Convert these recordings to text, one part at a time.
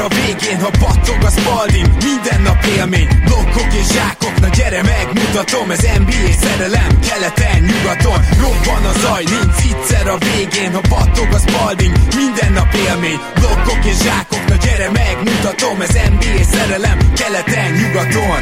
a végén, ha battog a spalding Minden nap élmény, blokkok és zsákok Na gyere megmutatom, ez NBA szerelem Keleten, nyugaton, robban a zaj Nincs egyszer a végén, ha battog a spalding Minden nap élmény, blokkok és zsákok Na gyere megmutatom, ez NBA szerelem Keleten, nyugaton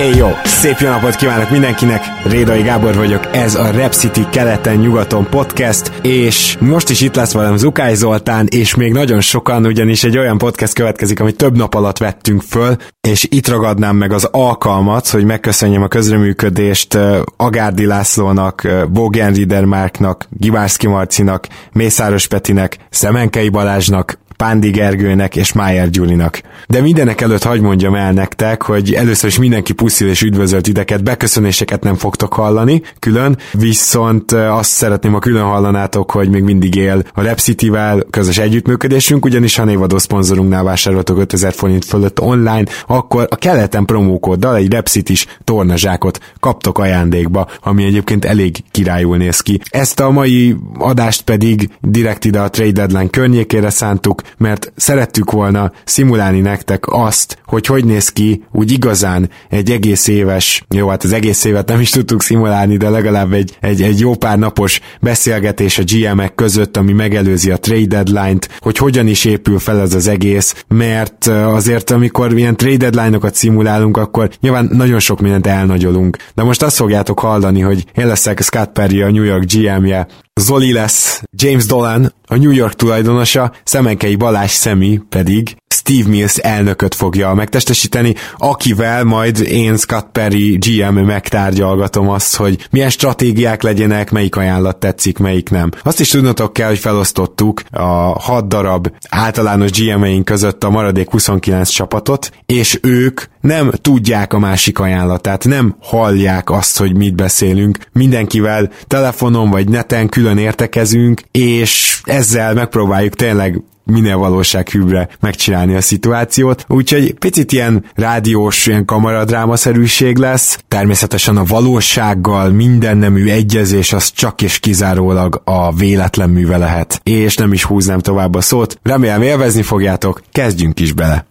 Éj jó! Szép jó napot kívánok mindenkinek! Rédai Gábor vagyok, ez a Rep City keleten-nyugaton podcast, és most is itt lesz velem Zukály Zoltán, és még nagyon sokan, ugyanis egy olyan podcast következik, amit több nap alatt vettünk föl, és itt ragadnám meg az alkalmat, hogy megköszönjem a közreműködést Agárdi Lászlónak, Bogen Riedermarknak, Givárszki Marcinak, Mészáros Petinek, Szemenkei Balázsnak, Pándi Gergőnek és Májer Gyulinak. De mindenek előtt hagy mondjam el nektek, hogy először is mindenki puszil és üdvözölt ideket, beköszönéseket nem fogtok hallani külön, viszont azt szeretném, ha külön hallanátok, hogy még mindig él a Rep City-vel közös együttműködésünk, ugyanis ha névadó szponzorunknál vásároltok 5000 forint fölött online, akkor a keleten promókóddal egy Rep City-s tornazsákot kaptok ajándékba, ami egyébként elég királyul néz ki. Ezt a mai adást pedig direkt ide a trade deadline környékére szántuk, mert szerettük volna szimulálni nektek azt, hogy hogy néz ki úgy igazán egy egész éves, jó, hát az egész évet nem is tudtuk szimulálni, de legalább egy, egy, egy jó pár napos beszélgetés a GM-ek között, ami megelőzi a trade deadline-t, hogy hogyan is épül fel ez az egész, mert azért amikor ilyen trade deadline-okat szimulálunk, akkor nyilván nagyon sok mindent elnagyolunk. De most azt fogjátok hallani, hogy én leszek Scott Perry, a New York GM-je, Zoli lesz James Dolan, a New York tulajdonosa, Szemenkei Balázs Szemi pedig Steve Mills elnököt fogja megtestesíteni, akivel majd én Scott Perry GM megtárgyalgatom azt, hogy milyen stratégiák legyenek, melyik ajánlat tetszik, melyik nem. Azt is tudnotok kell, hogy felosztottuk a 6 darab általános GM-eink között a maradék 29 csapatot, és ők nem tudják a másik ajánlatát, nem hallják azt, hogy mit beszélünk. Mindenkivel telefonon vagy neten külön értekezünk, és ezzel megpróbáljuk tényleg minél valósághűbbre megcsinálni a szituációt. Úgyhogy picit ilyen rádiós, ilyen kamaradrámaszerűség lesz. Természetesen a valósággal minden nemű egyezés az csak és kizárólag a véletlen műve lehet. És nem is húznám tovább a szót. Remélem élvezni fogjátok, kezdjünk is bele.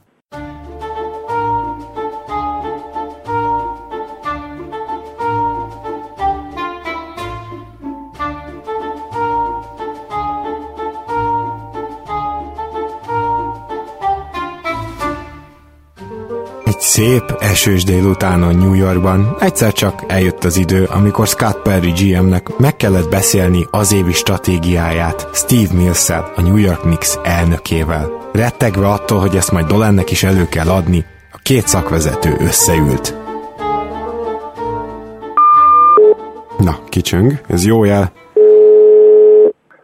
Szép, esős délutánon New Yorkban egyszer csak eljött az idő, amikor Scott Perry GM-nek meg kellett beszélni az évi stratégiáját Steve mills a New York Knicks elnökével. Rettegve attól, hogy ezt majd Dolannek is elő kell adni, a két szakvezető összeült. Na, kicsöng, ez jó jel.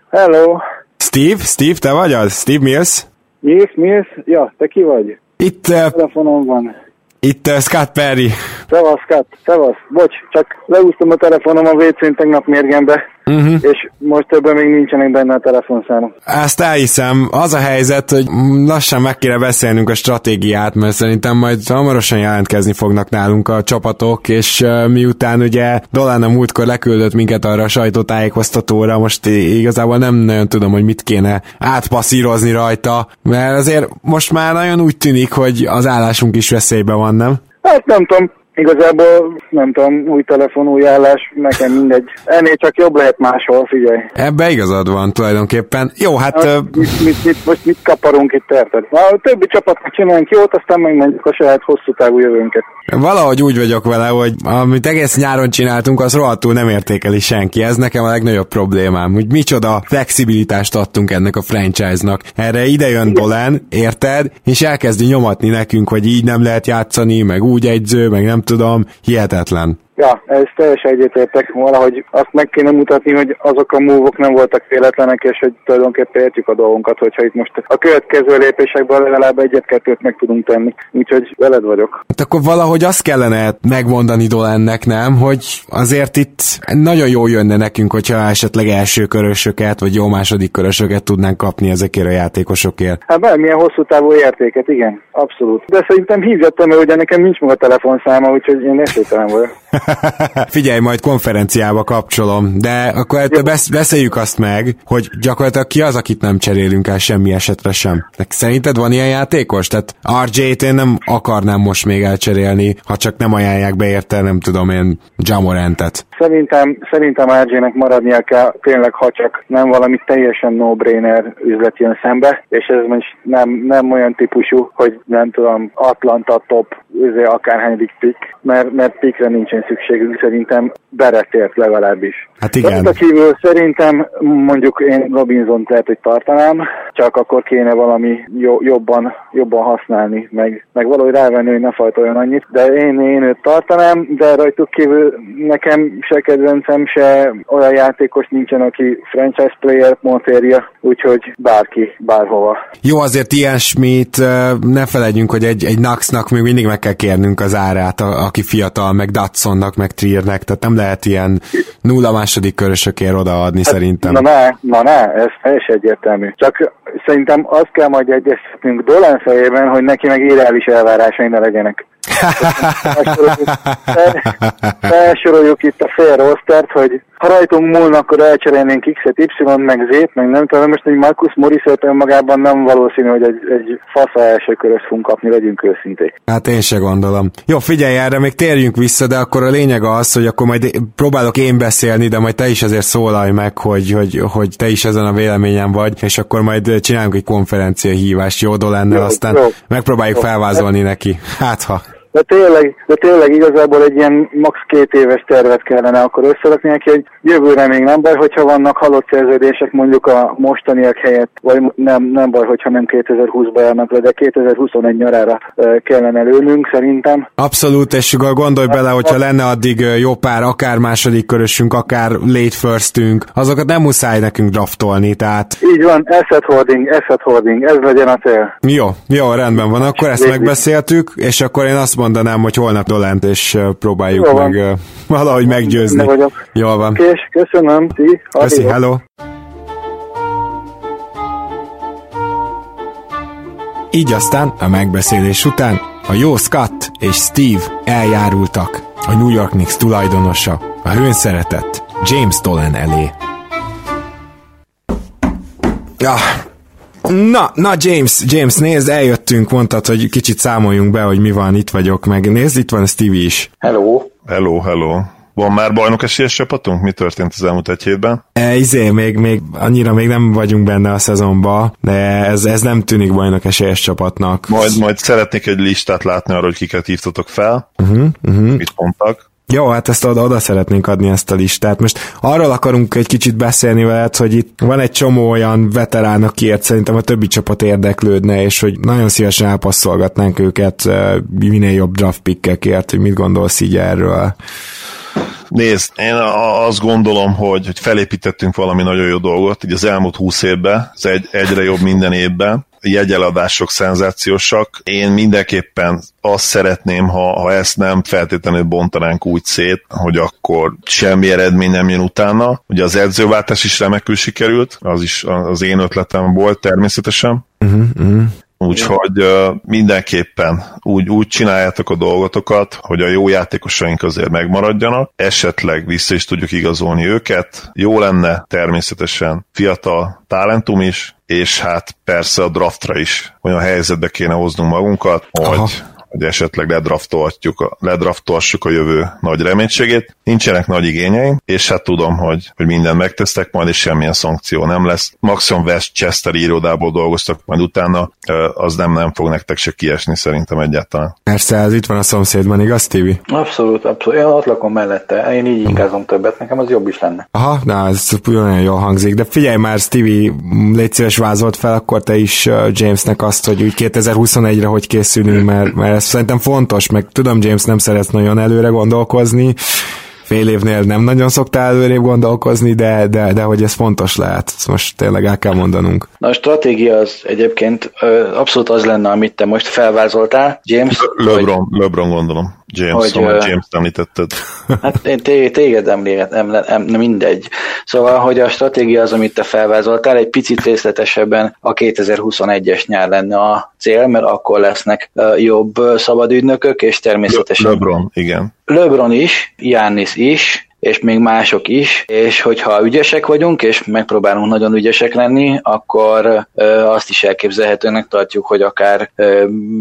Hello. Steve, Steve, te vagy az? Steve Mills? Mills, Mills? Ja, te ki vagy? Itt... Uh, Telefonom van. Itt uh, Scott Perry. Szevasz, Scott, szevasz. Bocs, csak leúztam a telefonom a WC-n tegnap mérgembe, uh-huh. és most többen még nincsenek benne a telefonszámok. Ezt elhiszem. Az a helyzet, hogy lassan meg kéne beszélnünk a stratégiát, mert szerintem majd hamarosan jelentkezni fognak nálunk a csapatok, és uh, miután ugye Dolan a múltkor leküldött minket arra a sajtótájékoztatóra, most igazából nem nagyon tudom, hogy mit kéne átpasszírozni rajta, mert azért most már nagyon úgy tűnik, hogy az állásunk is veszélyben van, nem? Hát nem tudom, Igazából nem tudom, új telefon, új állás, nekem mindegy. Ennél csak jobb lehet máshol, figyelj. Ebbe igazad van tulajdonképpen. Jó, hát... hát mit, mit, mit, most mit kaparunk itt, érted? A többi csapatnak csináljunk jót, aztán megmentjük a saját hosszú távú jövőnket. Valahogy úgy vagyok vele, hogy amit egész nyáron csináltunk, az rohadtul nem értékeli senki. Ez nekem a legnagyobb problémám, hogy micsoda flexibilitást adtunk ennek a franchise-nak. Erre ide jön Dolan, érted? És elkezdi nyomatni nekünk, hogy így nem lehet játszani, meg úgy egyző, meg nem tudom, hihetetlen. Ja, ez teljesen egyetértek. Valahogy azt meg kéne mutatni, hogy azok a múvok nem voltak véletlenek, és hogy tulajdonképpen értjük a dolgunkat, hogyha itt most a következő lépésekben legalább egyet-kettőt meg tudunk tenni. Úgyhogy veled vagyok. Hát akkor valahogy azt kellene megmondani Dolennek, nem? Hogy azért itt nagyon jó jönne nekünk, hogyha esetleg első körösöket, vagy jó második körösöket tudnánk kapni ezekért a játékosokért. Hát bármilyen hosszú távú értéket, igen, abszolút. De szerintem hívjattam, hogy nekem nincs maga telefonszáma, úgyhogy én esélytelen vagyok. Figyelj, majd konferenciába kapcsolom, de akkor ettől besz- beszéljük azt meg, hogy gyakorlatilag ki az, akit nem cserélünk el semmi esetre sem. De szerinted van ilyen játékos? Tehát RJ-t én nem akarnám most még elcserélni, ha csak nem ajánlják be érte, nem tudom én, Jamorantet. Szerintem, szerintem RJ-nek maradnia kell, tényleg, ha csak nem valami teljesen no-brainer üzlet jön szembe, és ez most nem, nem olyan típusú, hogy nem tudom, Atlanta top, akárhányadik pick, mert, mert pickre nincsen szükségünk, szerintem beretért legalábbis. Hát igen. De kívül szerintem mondjuk én Robinson lehet, hogy tartanám, csak akkor kéne valami jo- jobban, jobban használni, meg, meg valahogy rávenni, hogy ne fajtoljon annyit. De én, én őt tartanám, de rajtuk kívül nekem se kedvencem, se olyan játékos nincsen, aki franchise player Monteria, úgyhogy bárki, bárhova. Jó, azért ilyen Schmidt, ne felejtjünk, hogy egy, egy Naxnak még mindig meg kell kérnünk az árát, a, aki fiatal, meg Datsonnak, meg Triernek, tehát nem lehet ilyen nulla második körösökért odaadni hát, szerintem. Na ne, na ne, ez teljesen egyértelmű. Csak szerintem azt kell majd egyeztetnünk Dolan fejében, hogy neki meg ideális elvárásai ne legyenek. Felsoroljuk itt a fél rostert, hogy ha rajtunk múlna, akkor elcserélnénk X-et, Y, meg Z-t, meg nem tudom, most egy Marcus Morris önmagában nem valószínű, hogy egy, egy fasza első körös fogunk kapni, legyünk őszinték. Hát én se gondolom. Jó, figyelj erre, még térjünk vissza, de akkor a lényeg az, hogy akkor majd próbálok én beszélni, de majd te is azért szólalj meg, hogy, hogy, hogy te is ezen a véleményen vagy, és akkor majd csinálunk egy konferencia hívást, jó lenne, jó, aztán jó, megpróbáljuk jó. felvázolni neki. Hát ha. De tényleg, de tényleg igazából egy ilyen max. két éves tervet kellene akkor összerakni neki, hogy jövőre még nem baj, hogyha vannak halott szerződések mondjuk a mostaniak helyett, vagy nem, nem baj, hogyha nem 2020-ba járnak le, de 2021 nyarára kellene lőnünk szerintem. Abszolút, és gondolj bele, hogyha lenne addig jó pár, akár második körösünk, akár late firstünk, azokat nem muszáj nekünk draftolni, tehát... Így van, asset hoarding, asset hoarding, ez legyen a cél. Jó, jó, rendben van, akkor ezt Légy megbeszéltük, és akkor én azt mondanám, hogy holnap Dolent, és próbáljuk meg uh, valahogy meggyőzni. Jól van. Oké, köszönöm. Ti, Köszi, hello. Így aztán a megbeszélés után a jó Scott és Steve eljárultak a New York Knicks tulajdonosa, a hőn szeretett James Dolan elé. Ja, Na, na James, James, nézd, eljöttünk, mondtad, hogy kicsit számoljunk be, hogy mi van, itt vagyok, meg nézd, itt van Stevie is. Hello. Hello, hello. Van már bajnok esélyes csapatunk? Mi történt az elmúlt egy hétben? E, izé, még, még annyira még nem vagyunk benne a szezonba, de ez, ez nem tűnik bajnok esélyes csapatnak. Majd, majd szeretnék egy listát látni arra, hogy kiket hívtatok fel, uh-huh, uh-huh. mit mondtak. Jó, hát ezt oda, oda szeretnénk adni ezt a listát. Most arról akarunk egy kicsit beszélni veled, hogy itt van egy csomó olyan veterán, akiért szerintem a többi csapat érdeklődne, és hogy nagyon szívesen elpasszolgatnánk őket minél jobb draft pickekért, hogy mit gondolsz így erről. Nézd, én azt gondolom, hogy, hogy felépítettünk valami nagyon jó dolgot, így az elmúlt húsz évben, ez egy, egyre jobb minden évben, jegyeladások szenzációsak. Én mindenképpen azt szeretném, ha, ha ezt nem feltétlenül bontanánk úgy szét, hogy akkor semmi eredmény nem jön utána. Ugye az edzőváltás is remekül sikerült, az is az én ötletem volt természetesen. Uh-huh, uh-huh. Úgyhogy uh, mindenképpen úgy, úgy csináljátok a dolgotokat, hogy a jó játékosaink azért megmaradjanak, esetleg vissza is tudjuk igazolni őket. Jó lenne természetesen fiatal talentum is, és hát persze a draftra is olyan helyzetbe kéne hoznunk magunkat, Aha. Hogy esetleg ledraftolhatjuk, ledraftolhassuk a jövő nagy reménységét. Nincsenek nagy igényeim, és hát tudom, hogy, hogy mindent megtesztek majd, és semmilyen szankció nem lesz. Maximum Westchester irodából dolgoztak, majd utána az nem, nem fog nektek se kiesni szerintem egyáltalán. Persze, ez itt van a szomszédban, igaz, Tibi? Abszolút, abszolút. Én ott lakom mellette. Én így ingázom többet, nekem az jobb is lenne. Aha, na, ez nagyon jól hangzik. De figyelj már, Stevie, légy szíves vázolt fel akkor te is Jamesnek azt, hogy úgy 2021-re hogy készülünk, mert, mert ez szerintem fontos, meg tudom, James nem szeret nagyon előre gondolkozni, fél évnél nem nagyon szoktál előrébb gondolkozni, de, de, de hogy ez fontos lehet, ezt most tényleg el kell mondanunk. Na a stratégia az egyébként ö, abszolút az lenne, amit te most felvázoltál, James. LeBron, hogy... LeBron gondolom. James, hogy, szóval James említetted. Hát én téged emlékeztem, nem, nem mindegy. Szóval, hogy a stratégia az, amit te felvázoltál, egy picit részletesebben a 2021-es nyár lenne a cél, mert akkor lesznek jobb szabadügynökök, és természetesen... LeBron, igen. LeBron is, Giannis is, és még mások is, és hogyha ügyesek vagyunk, és megpróbálunk nagyon ügyesek lenni, akkor azt is elképzelhetőnek tartjuk, hogy akár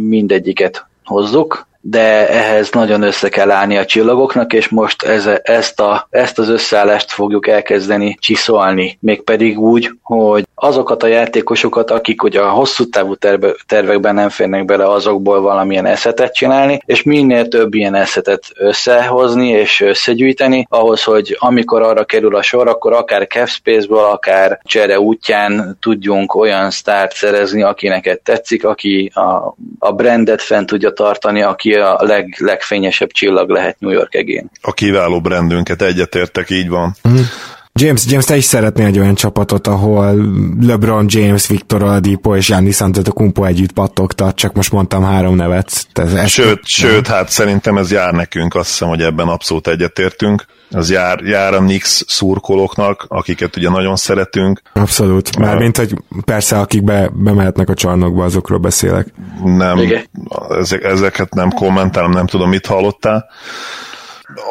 mindegyiket hozzuk, de ehhez nagyon össze kell állni a csillagoknak, és most ez, ezt, a, ezt az összeállást fogjuk elkezdeni csiszolni, mégpedig úgy, hogy azokat a játékosokat, akik ugye a hosszú távú terve, tervekben nem férnek bele, azokból valamilyen eszetet csinálni, és minél több ilyen eszetet összehozni és összegyűjteni, ahhoz, hogy amikor arra kerül a sor, akkor akár cap space-ból, akár csere útján tudjunk olyan sztárt szerezni, aki neked tetszik, aki a, a brandet fent tudja tartani, aki a leg, legfényesebb csillag lehet New York egén. A kiváló brandünket egyetértek, így van. Mm. James, James, te is szeretnél egy olyan csapatot, ahol LeBron James, Victor Oladipo és Giannis Antetokounmpo együtt pattogtat, csak most mondtam három nevet. Ez sőt, ezt... sőt, hát szerintem ez jár nekünk, azt hiszem, hogy ebben abszolút egyetértünk. Az jár, jár a Knicks szurkolóknak, akiket ugye nagyon szeretünk. Abszolút. Mármint, hogy persze, akik be, bemehetnek a csarnokba, azokról beszélek. Nem, ezek, ezeket nem kommentálom, nem tudom, mit hallottál.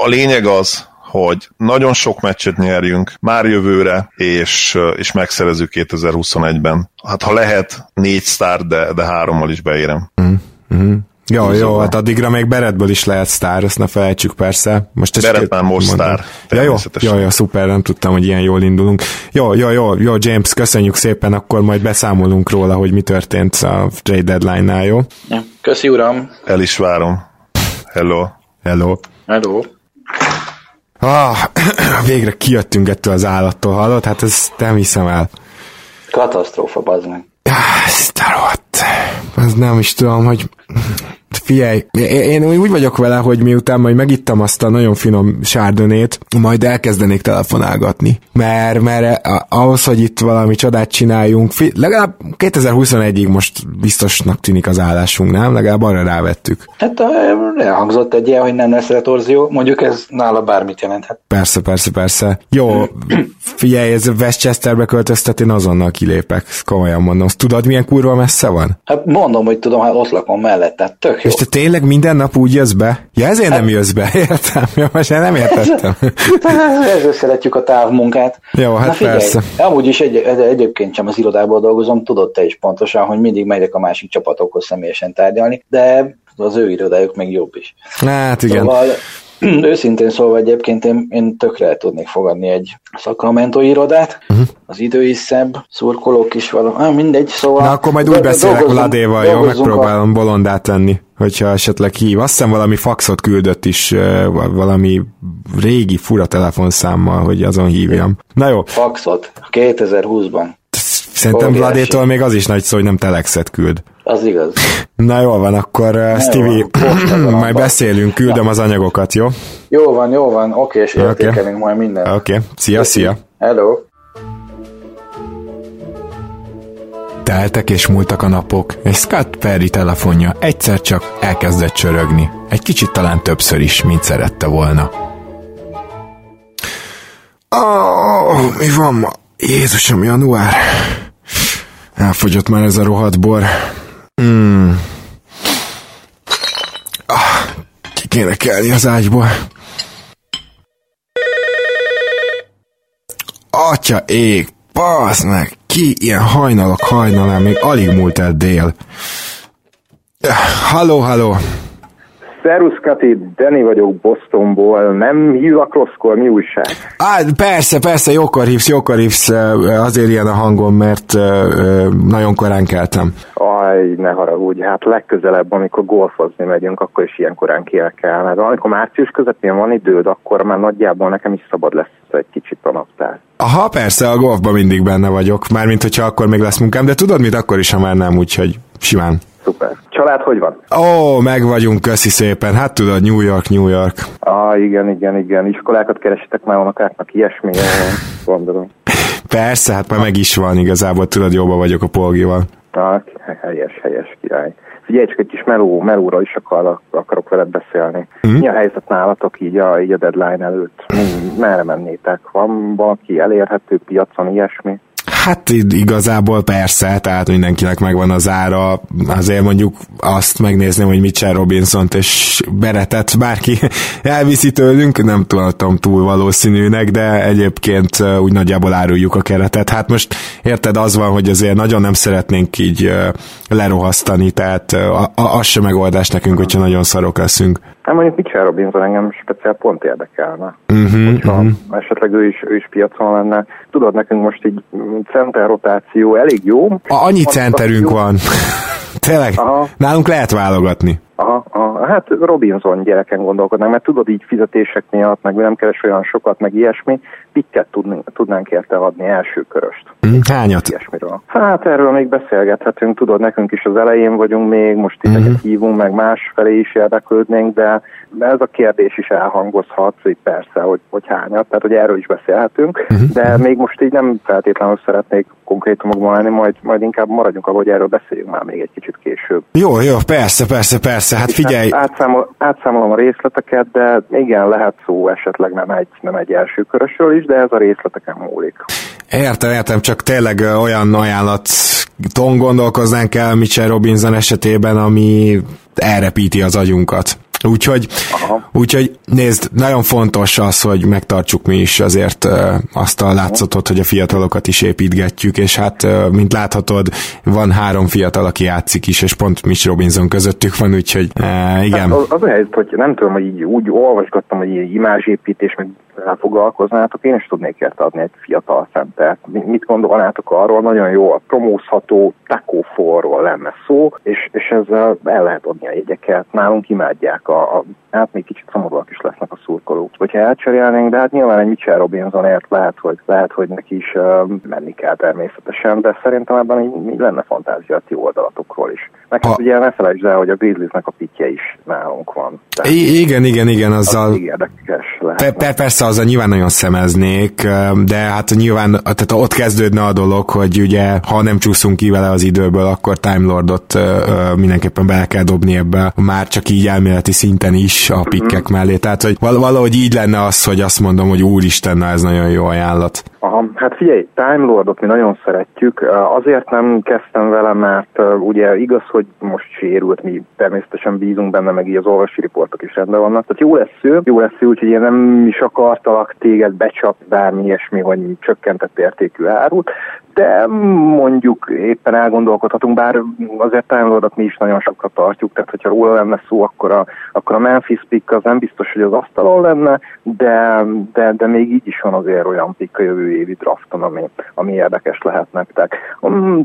A lényeg az, hogy nagyon sok meccset nyerjünk már jövőre, és, és megszerezzük 2021-ben. Hát ha lehet, négy sztár, de, de hárommal is beérem. Mm-hmm. Jó, Húzóval. jó, hát addigra még Beretből is lehet sztár, ezt ne felejtsük persze. Most Beret már most sztár. Ja, jó, jó, jó, szuper, nem tudtam, hogy ilyen jól indulunk. Jó, jó, jó, jó, James, köszönjük szépen, akkor majd beszámolunk róla, hogy mi történt a trade deadline-nál, jó? Ja, köszi, uram. El is várom. Hello. Hello. Hello. Ah, végre kijöttünk ettől az állattól, hallod? Hát ez nem hiszem el. Katasztrófa, bazd meg. Ezt Ez nem is tudom, hogy figyelj, én úgy vagyok vele, hogy miután majd megittam azt a nagyon finom sárdonét, majd elkezdenék telefonálgatni. Mert, mert ahhoz, hogy itt valami csodát csináljunk, legalább 2021-ig most biztosnak tűnik az állásunk, nem? Legalább arra rávettük. Hát elhangzott egy ilyen, hogy nem lesz retorzió, mondjuk ez nála bármit jelenthet. Persze, persze, persze. Jó, figyelj, ez Westchesterbe költöztet, én azonnal kilépek, komolyan mondom. Azt tudod, milyen kurva messze van? Hát mondom, hogy tudom, hát ott lakom mellett, tehát tök jó. És te tényleg minden nap úgy jössz be? Ja, ezért hát, nem jössz be, értem. Ja, most én nem értettem. Ezért szeretjük a távmunkát. Jó, hát Na figyelj, persze. Amúgy is egy, egyébként sem az irodából dolgozom, tudod te is pontosan, hogy mindig megyek a másik csapatokhoz személyesen tárgyalni, de az ő irodájuk meg jobb is. Hát igen. Szóval Őszintén szólva egyébként én, én tökre tudnék fogadni egy Sacramento irodát, uh-huh. az idő is szebb, szurkolók is valami, ah, mindegy, szóval... Na akkor majd úgy beszélek Ladéval, jó? Megpróbálom a... bolondát tenni, hogyha esetleg hív. Azt hiszem valami faxot küldött is, valami régi fura telefonszámmal, hogy azon hívjam. Na jó. Faxot? 2020-ban. Szerintem Vladétól még az is nagy szó, hogy nem telexet küld. Az igaz. Na jól van, akkor uh, Stevie, majd beszélünk, küldöm az anyagokat, jó? Jó van, jó van, oké, és értékelünk okay. majd mindent. Oké, okay. szia, szia. Hello. Teltek és múltak a napok, és Scott Perry telefonja egyszer csak elkezdett csörögni. Egy kicsit talán többször is, mint szerette volna. Oh, mi van ma? Jézusom, január. Elfogyott már ez a rohadt bor. Mm. Ah, ki kéne kelni az ágyból. Atya ég, basz meg, ki ilyen hajnalok hajnalán, még alig múlt el dél. Halló, halló. Szerusz Kati, Dani vagyok Bostonból, nem hívlak rosszkor, mi újság? Á, persze, persze, jókor hívsz, jókor hívsz, azért ilyen a hangom, mert nagyon korán keltem. Aj, ne haragudj, hát legközelebb, amikor golfozni megyünk, akkor is ilyen korán kell kell, mert amikor március közepén van időd, akkor már nagyjából nekem is szabad lesz egy kicsit a naptár. Aha, persze, a golfban mindig benne vagyok, mármint hogyha akkor még lesz munkám, de tudod mit, akkor is, ha már nem, úgyhogy simán. Szuper. Család hogy van? Ó, meg vagyunk, köszi szépen. Hát tudod, New York, New York. Ah, igen, igen, igen. Iskolákat kerestek már unokáknak, ilyesmi, gondolom. Persze, hát már meg is van igazából, tudod, jobban vagyok a polgival. Ah, helyes, helyes király. Figyelj, csak egy kis meló, melóra is akar, akarok veled beszélni. Mm. Mi a helyzet nálatok így a, így a deadline előtt? Merre mennétek? Van valaki elérhető piacon, ilyesmi? Hát igazából persze, tehát mindenkinek megvan az ára, azért mondjuk azt megnézném, hogy Mitchell robinson és Beretet bárki elviszi tőlünk, nem tudom túl valószínűnek, de egyébként úgy nagyjából áruljuk a keretet. Hát most érted, az van, hogy azért nagyon nem szeretnénk így lerohasztani, tehát az sem megoldás nekünk, hogyha nagyon szarok leszünk. Hát mondjuk Mitchell Robinson engem speciál pont érdekelne. Uh-huh, hogyha uh-huh. esetleg ő is, ő is piacon lenne. Tudod, nekünk most egy center rotáció elég jó. A, annyi centerünk van. Tényleg, Aha. nálunk lehet válogatni. Aha, aha, hát Robinson gyereken gondolkodnánk, mert tudod így fizetések miatt, meg nem keres olyan sokat, meg ilyesmi, pikket tudnánk, tudnánk érte adni első köröst. Mm, hányat? Ilyesmiről. Hát erről még beszélgethetünk, tudod, nekünk is az elején vagyunk még, most titeket mm-hmm. hívunk, meg más felé is érdeklődnénk, de, de ez a kérdés is elhangozhat, hogy persze, hogy, hogy hányat, tehát hogy erről is beszélhetünk, mm-hmm. de még most így nem feltétlenül szeretnék konkrétumokban lenni, majd, majd inkább maradjunk abban, hogy erről beszéljünk már még egy kicsit később. Jó, jó, persze, persze, persze, hát figyelj. Hát átszámol, átszámolom a részleteket, de igen, lehet szó esetleg nem egy, nem egy első körösről is, de ez a részleteken múlik. Értem, értem, csak tényleg olyan ajánlat ton gondolkoznánk el Mitchell Robinson esetében, ami elrepíti az agyunkat. Úgyhogy, úgyhogy nézd, nagyon fontos az, hogy megtartsuk mi is azért azt a látszatot, hogy a fiatalokat is építgetjük, és hát, mint láthatod, van három fiatal, aki játszik is, és pont Mitch Robinson közöttük van, úgyhogy igen. Hát az, a helyzet, hogy nem tudom, hogy így úgy olvasgattam, hogy így imázsépítés, meg foglalkoznátok, én is tudnék érte adni egy fiatal centert. Mit gondolnátok arról? Nagyon jó a promózható Taco forról lenne szó, és, és ezzel el lehet adni a jegyeket. Nálunk imádják a, a hát még kicsit szomorúak is lesznek a szurkolók. Hogyha elcserélnénk, de hát nyilván egy Mitchell Robinsonért lehet, hogy, lehet, hogy neki is uh, menni kell természetesen, de szerintem ebben így, így lenne fantázia a ti oldalatokról is. Meg hát ugye ne felejtsd el, hogy a Grizzliesnek a pitje is nálunk van. I- igen, igen, igen, azzal... Az érdekes lehet. Per- persze azzal nyilván nagyon szemeznék, de hát nyilván tehát ott kezdődne a dolog, hogy ugye ha nem csúszunk ki vele az időből, akkor Time Lordot mindenképpen bele kell dobni ebbe, már csak így elméleti szinten is a pikkek uh-huh. mellé. Tehát, hogy valahogy így lenne az, hogy azt mondom, hogy úristen, na ez nagyon jó ajánlat. Aha, hát figyelj, Time Lordot mi nagyon szeretjük, azért nem kezdtem vele, mert ugye igaz, hogy most sérült, mi természetesen bízunk benne, meg így az olvasi riportok is rendben vannak. Tehát jó lesz ő, jó lesz ő, úgyhogy én nem is akartalak téged becsapni bármi ilyesmi, vagy csökkentett értékű árut, de mondjuk éppen elgondolkodhatunk, bár azért Time mi is nagyon sokra tartjuk, tehát hogyha róla lenne szó, akkor a, akkor a Memphis pick az nem biztos, hogy az asztalon lenne, de, de, de még így is van azért olyan pick a jövő évi drafton, ami, ami érdekes lehet nektek.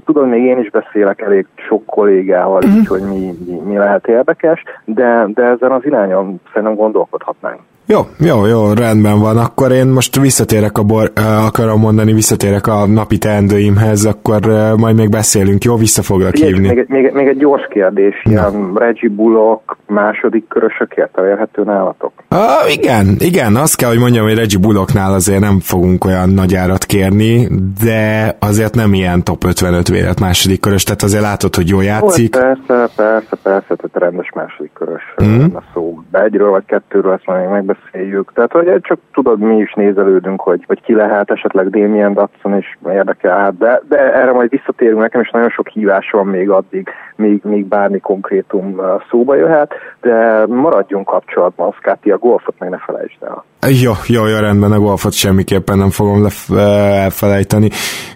Tudom, még én is beszélek elég sok kollégával mm-hmm. így, hogy mi, mi, mi lehet érdekes, de, de ezen az irányon szerintem gondolkodhatnánk. Jó, jó, jó, rendben van. Akkor én most visszatérek a bor, akarom mondani, visszatérek a napi teendőimhez, akkor majd még beszélünk, jó? Vissza foglak hívni. Még, még, még, egy gyors kérdés, Na. ilyen Reggie Bullock második körösökért elérhető nálatok? Uh, igen, igen, azt kell, hogy mondjam, hogy Reggie Bullocknál azért nem fogunk olyan nagy árat kérni, de azért nem ilyen top 55 vélet második körös, tehát azért látod, hogy jól játszik. Ó, persze, persze, persze, tehát rendes második körös mm. szó. De egyről vagy kettőről ezt majd még megbeszéljük. Tehát, hogy csak tudod, mi is nézelődünk, hogy, hogy ki lehet, esetleg Damien Datson is érdekel át, de, de erre majd visszatérünk, nekem is nagyon sok hívás van még addig, még, még bármi konkrétum uh, szóba jöhet, de maradjunk kapcsolatban, Szkáti, a golfot meg ne felejtsd el. Jó, jó, jó, rendben, a golfot semmiképpen nem fogom lef- elfelejteni.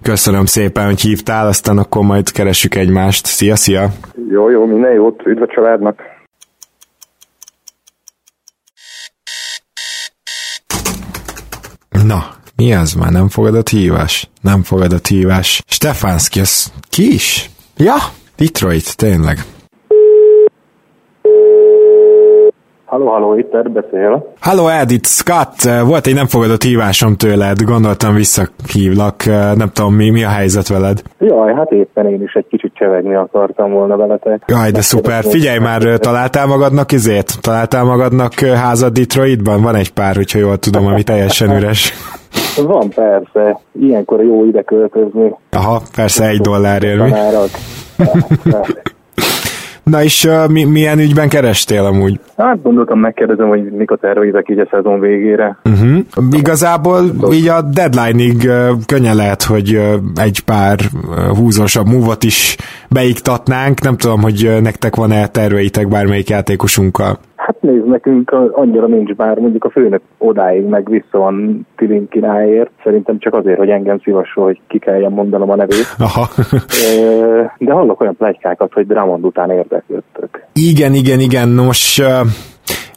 Köszönöm szépen, hogy hívtál, aztán akkor majd keressük egymást. Szia, szia! Jó, jó, minden jót, üdv a családnak! Na, mi ez már? Nem fogadott hívás? Nem fogadott hívás. Stefanski, ez ki is? Ja, Detroit, tényleg. Halló, halló, itt beszél. Halló Ed, itt Scott. Volt egy nem fogadott hívásom tőled, gondoltam visszahívlak. Nem tudom, mi, mi a helyzet veled? Jaj, hát éppen én is egy kicsit csevegni akartam volna veletek. Jaj, de szuper. Figyelj már, találtál magadnak izét? Találtál magadnak házat Detroitban? Van egy pár, hogyha jól tudom, ami teljesen üres. Van persze, ilyenkor jó ide költözni. Aha, persze egy dollárért mi. Na és uh, mi, milyen ügyben kerestél amúgy? Hát gondoltam, megkérdezem, hogy mik a terveidek így a szezon végére. Uh-huh. Igazából így a deadline-ig uh, könnyen lehet, hogy uh, egy pár uh, húzósabb múvot is beiktatnánk. Nem tudom, hogy uh, nektek van-e terveitek bármelyik játékosunkkal. Hát nézd, nekünk annyira nincs bár, mondjuk a főnök odáig meg vissza van Tilin királyért, szerintem csak azért, hogy engem szívasol, hogy ki kelljen mondanom a nevét. Aha. De hallok olyan plegykákat, hogy Dramond után érdeklődtök. Igen, igen, igen, nos...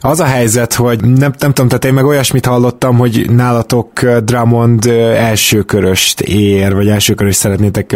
Az a helyzet, hogy nem, nem tudom, tehát én meg olyasmit hallottam, hogy nálatok Drummond elsőköröst ér, vagy elsőköröst szeretnétek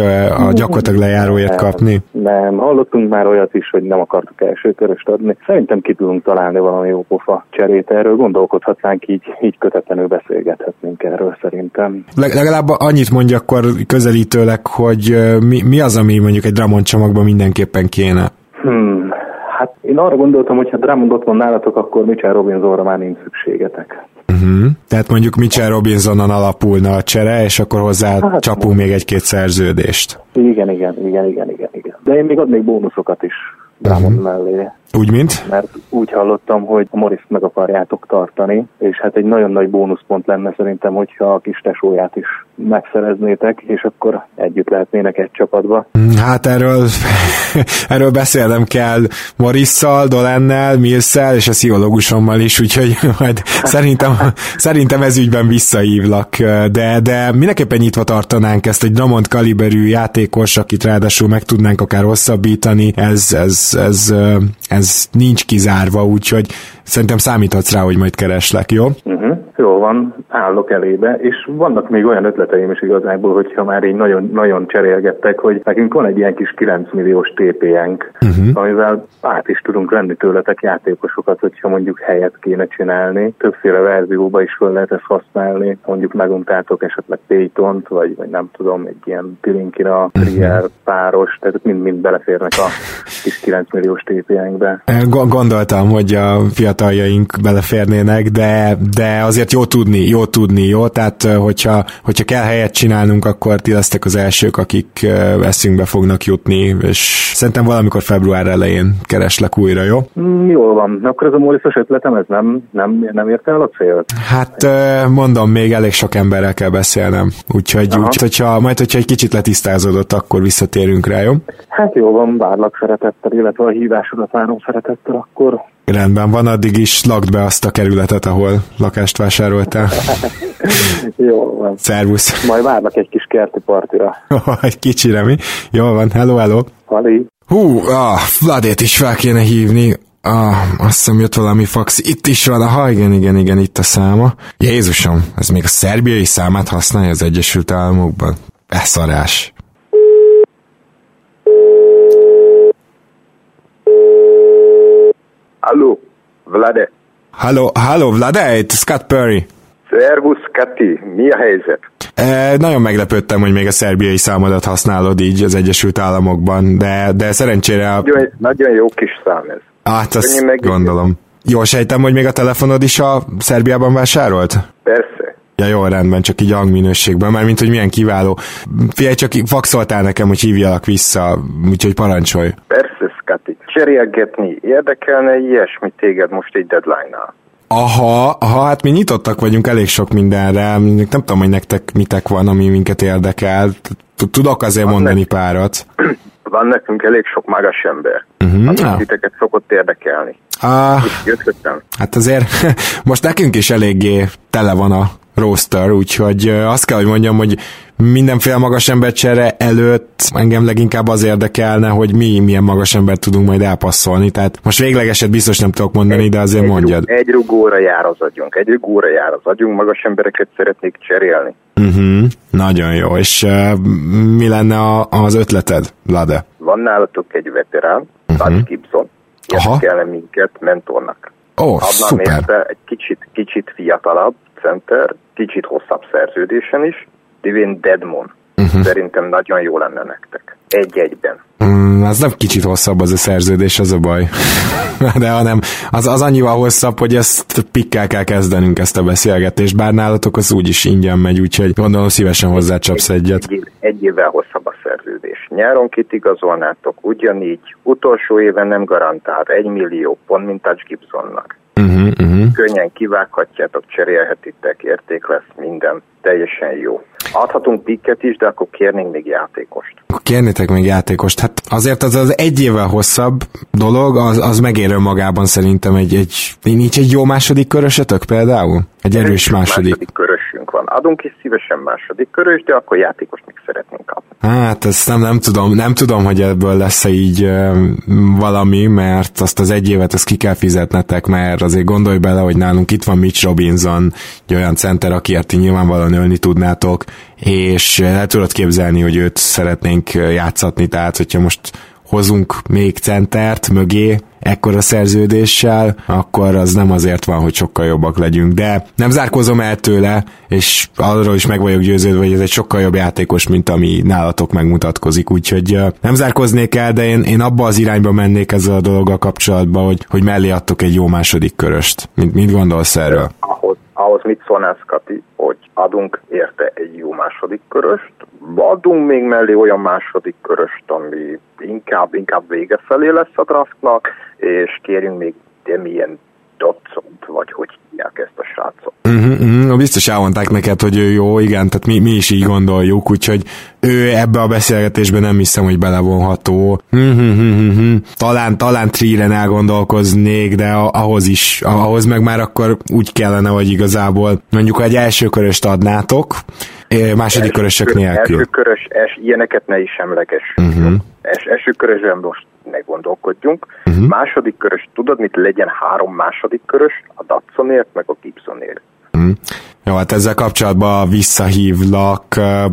a gyakorlatilag lejáróért kapni. Nem, hallottunk már olyat is, hogy nem akartuk elsőköröst adni. Szerintem ki tudunk találni valami jó pofa cserét erről, gondolkodhatnánk így, így kötetlenül beszélgethetnénk erről szerintem. Legalább annyit mondja akkor közelítőleg, hogy mi, mi az, ami mondjuk egy Drummond csomagban mindenképpen kéne? Hmm, Hát én arra gondoltam, hogy ha Drummond ott van nálatok, akkor Mitchell Robinsonra már nincs szükségetek. Uh-huh. Tehát mondjuk Mitchell Robinsonon alapulna a csere, és akkor hozzá hát, csapunk még egy-két szerződést. Igen, igen, igen, igen, igen, igen. De én még adnék bónuszokat is Drummond uh-huh. mellé. Úgy, mint? Mert úgy hallottam, hogy a Morris meg akarjátok tartani, és hát egy nagyon nagy bónuszpont lenne szerintem, hogyha a kis tesóját is megszereznétek, és akkor együtt lehetnének egy csapatba. Hát erről, erről beszélnem kell Morisszal, Dolennel, Milszel és a pszichológusommal is, úgyhogy majd szerintem, szerintem ez ügyben visszaívlak, de, de mindenképpen nyitva tartanánk ezt egy Dramont kaliberű játékos, akit ráadásul meg tudnánk akár hosszabbítani, ez, ez, ez, ez nincs kizárva, úgyhogy szerintem számíthatsz rá, hogy majd kereslek, jó? Uh-huh. Jó van, állok elébe, és vannak még olyan ötleteim is igazából, hogyha már így nagyon, nagyon cserélgettek, hogy nekünk van egy ilyen kis 9 milliós TP-enk, uh-huh. amivel át is tudunk venni tőletek játékosokat, hogyha mondjuk helyet kéne csinálni. Többféle verzióba is fel lehet ezt használni, mondjuk meguntátok esetleg Paytont, vagy, vagy nem tudom, egy ilyen Pilinkina, Trier uh-huh. páros, tehát mind-mind beleférnek a kis 9 milliós TP-enkbe. Gondoltam, hogy a fiataljaink beleférnének, de, de azért jó tudni, jó tudni, jó? Tehát, hogyha, hogyha kell helyet csinálnunk, akkor ti lesztek az elsők, akik eszünkbe fognak jutni, és szerintem valamikor február elején kereslek újra, jó? Mm, jól van. Akkor ez a Móriszos ötletem, ez nem, nem, nem érte el a célt? Hát mondom, még elég sok emberrel kell beszélnem, úgyhogy, úgy, hogyha, majd hogyha egy kicsit letisztázódott, akkor visszatérünk rá, jó? Hát jó van, várlak szeretettel, illetve a hívásodat várom szeretettel, akkor Rendben van, addig is lakd be azt a kerületet, ahol lakást vásároltál. Jó van. Szervusz. Majd várnak egy kis kerti partira. egy kicsire mi? Jó van, hello, hello. Hali. Hú, ah, Vladét is fel kéne hívni. Ah, azt hiszem jött valami fax. Itt is van, ha igen, igen, igen, itt a száma. Jézusom, ez még a szerbiai számát használja az Egyesült Államokban? Beszarás. Hallo, Vlade. Hallo, hallo, Vlade, itt Scott Perry. Szervusz, Kati, mi a helyzet? E, nagyon meglepődtem, hogy még a szerbiai számodat használod így az Egyesült Államokban, de, de szerencsére... A... Nagyon, nagyon jó kis szám ez. Hát azt meg... gondolom. Jól sejtem, hogy még a telefonod is a Szerbiában vásárolt? Persze. Ja, jó, rendben, csak így hangminőségben, mert mint hogy milyen kiváló. Figyelj, csak faxoltál nekem, hogy hívjalak vissza, úgyhogy parancsolj. Persze. Cserélgetni érdekelne ilyesmi téged most egy deadline-nál? Aha, aha, hát mi nyitottak vagyunk elég sok mindenre, nem tudom, hogy nektek mitek van, ami minket érdekel. Tudok azért van mondani nekünk, párat. Van nekünk elég sok magas ember, uh-huh, amit ja. titeket szokott érdekelni. Ah, hát azért most nekünk is eléggé tele van a roster, úgyhogy azt kell, hogy mondjam, hogy mindenféle magas embercsere előtt engem leginkább az érdekelne, hogy mi milyen magas embert tudunk majd elpasszolni. Tehát most véglegeset biztos nem tudok mondani, de azért egy, mondjad. Egy rugóra jár az agyunk, egy rugóra jár az agyunk, magas embereket szeretnék cserélni. Uh-huh, nagyon jó. És uh, mi lenne a, az ötleted, Lade? Van nálatok egy veterán, uh-huh. Gibson, érdekelne minket mentornak. Ó, oh, szuper. Érte egy kicsit, kicsit fiatalabb center, kicsit hosszabb szerződésen is, Divin Deadmon. Uh-huh. Szerintem nagyon jó lenne nektek. egy-egyben. Mm, az nem kicsit hosszabb az a szerződés, az a baj. De hanem az, az annyival hosszabb, hogy ezt pikkel kell kezdenünk ezt a beszélgetést, bár nálatok az úgyis ingyen megy, úgyhogy gondolom szívesen hozzácsapsz egyet. Egy, egy évvel hosszabb a szerződés. Nyáron kit igazolnátok, ugyanígy. Utolsó éven nem garantált egy millió pont, mint Touch Gibsonnak. Uh-huh, uh-huh. Könnyen kivághatjátok, cserélhetitek, érték lesz minden, teljesen jó. Adhatunk pikket is, de akkor kérnénk még játékost. Kérnétek még játékost. Hát azért az az egy évvel hosszabb dolog, az, az megérő magában szerintem egy, egy, nincs egy jó második körösötök például? Egy erős második. második van. Adunk is szívesen második körös, de akkor játékost még szeretnénk kapni. Hát ezt nem, nem tudom, nem tudom, hogy ebből lesz-e így valami, mert azt az egy évet ezt ki kell fizetnetek, mert azért gondolj bele, hogy nálunk itt van Mitch Robinson, egy olyan center, akiért ti nyilvánvalóan ölni tudnátok, és el tudod képzelni, hogy őt szeretnénk játszatni, tehát hogyha most hozunk még centert mögé, ekkora szerződéssel, akkor az nem azért van, hogy sokkal jobbak legyünk. De nem zárkozom el tőle, és arról is meg vagyok győződve, hogy ez egy sokkal jobb játékos, mint ami nálatok megmutatkozik. Úgyhogy nem zárkoznék el, de én, én abba az irányba mennék ezzel a dologgal kapcsolatban, hogy, hogy mellé adtok egy jó második köröst. Mit, mit gondolsz erről? Ahhoz, ahhoz mit szólnál, Kati, hogy adunk érte egy jó második köröst, adunk még mellé olyan második köröst, ami inkább, inkább vége felé lesz a draftnak, és kérjünk még Demien Dotson, vagy hogy hívják ezt a srácot. Uh-huh, uh-huh. Biztos elmondták neked, hogy jó, igen, tehát mi, mi is így gondoljuk, úgyhogy ő ebbe a beszélgetésbe nem hiszem, hogy belevonható. Uh-huh, uh-huh. Talán, talán Triren elgondolkoznék, de ahhoz is, ahhoz meg már akkor úgy kellene, hogy igazából mondjuk egy első köröst adnátok, második körösök nélkül. Első körös, es, ilyeneket ne is emleges. Uh-huh. Es, első körösön most ne gondolkodjunk. Uh-huh. Második körös, tudod mit, legyen három második körös, a Datsonért, meg a Gibsonért. Uh-huh. Jó, hát ezzel kapcsolatban visszahívlak.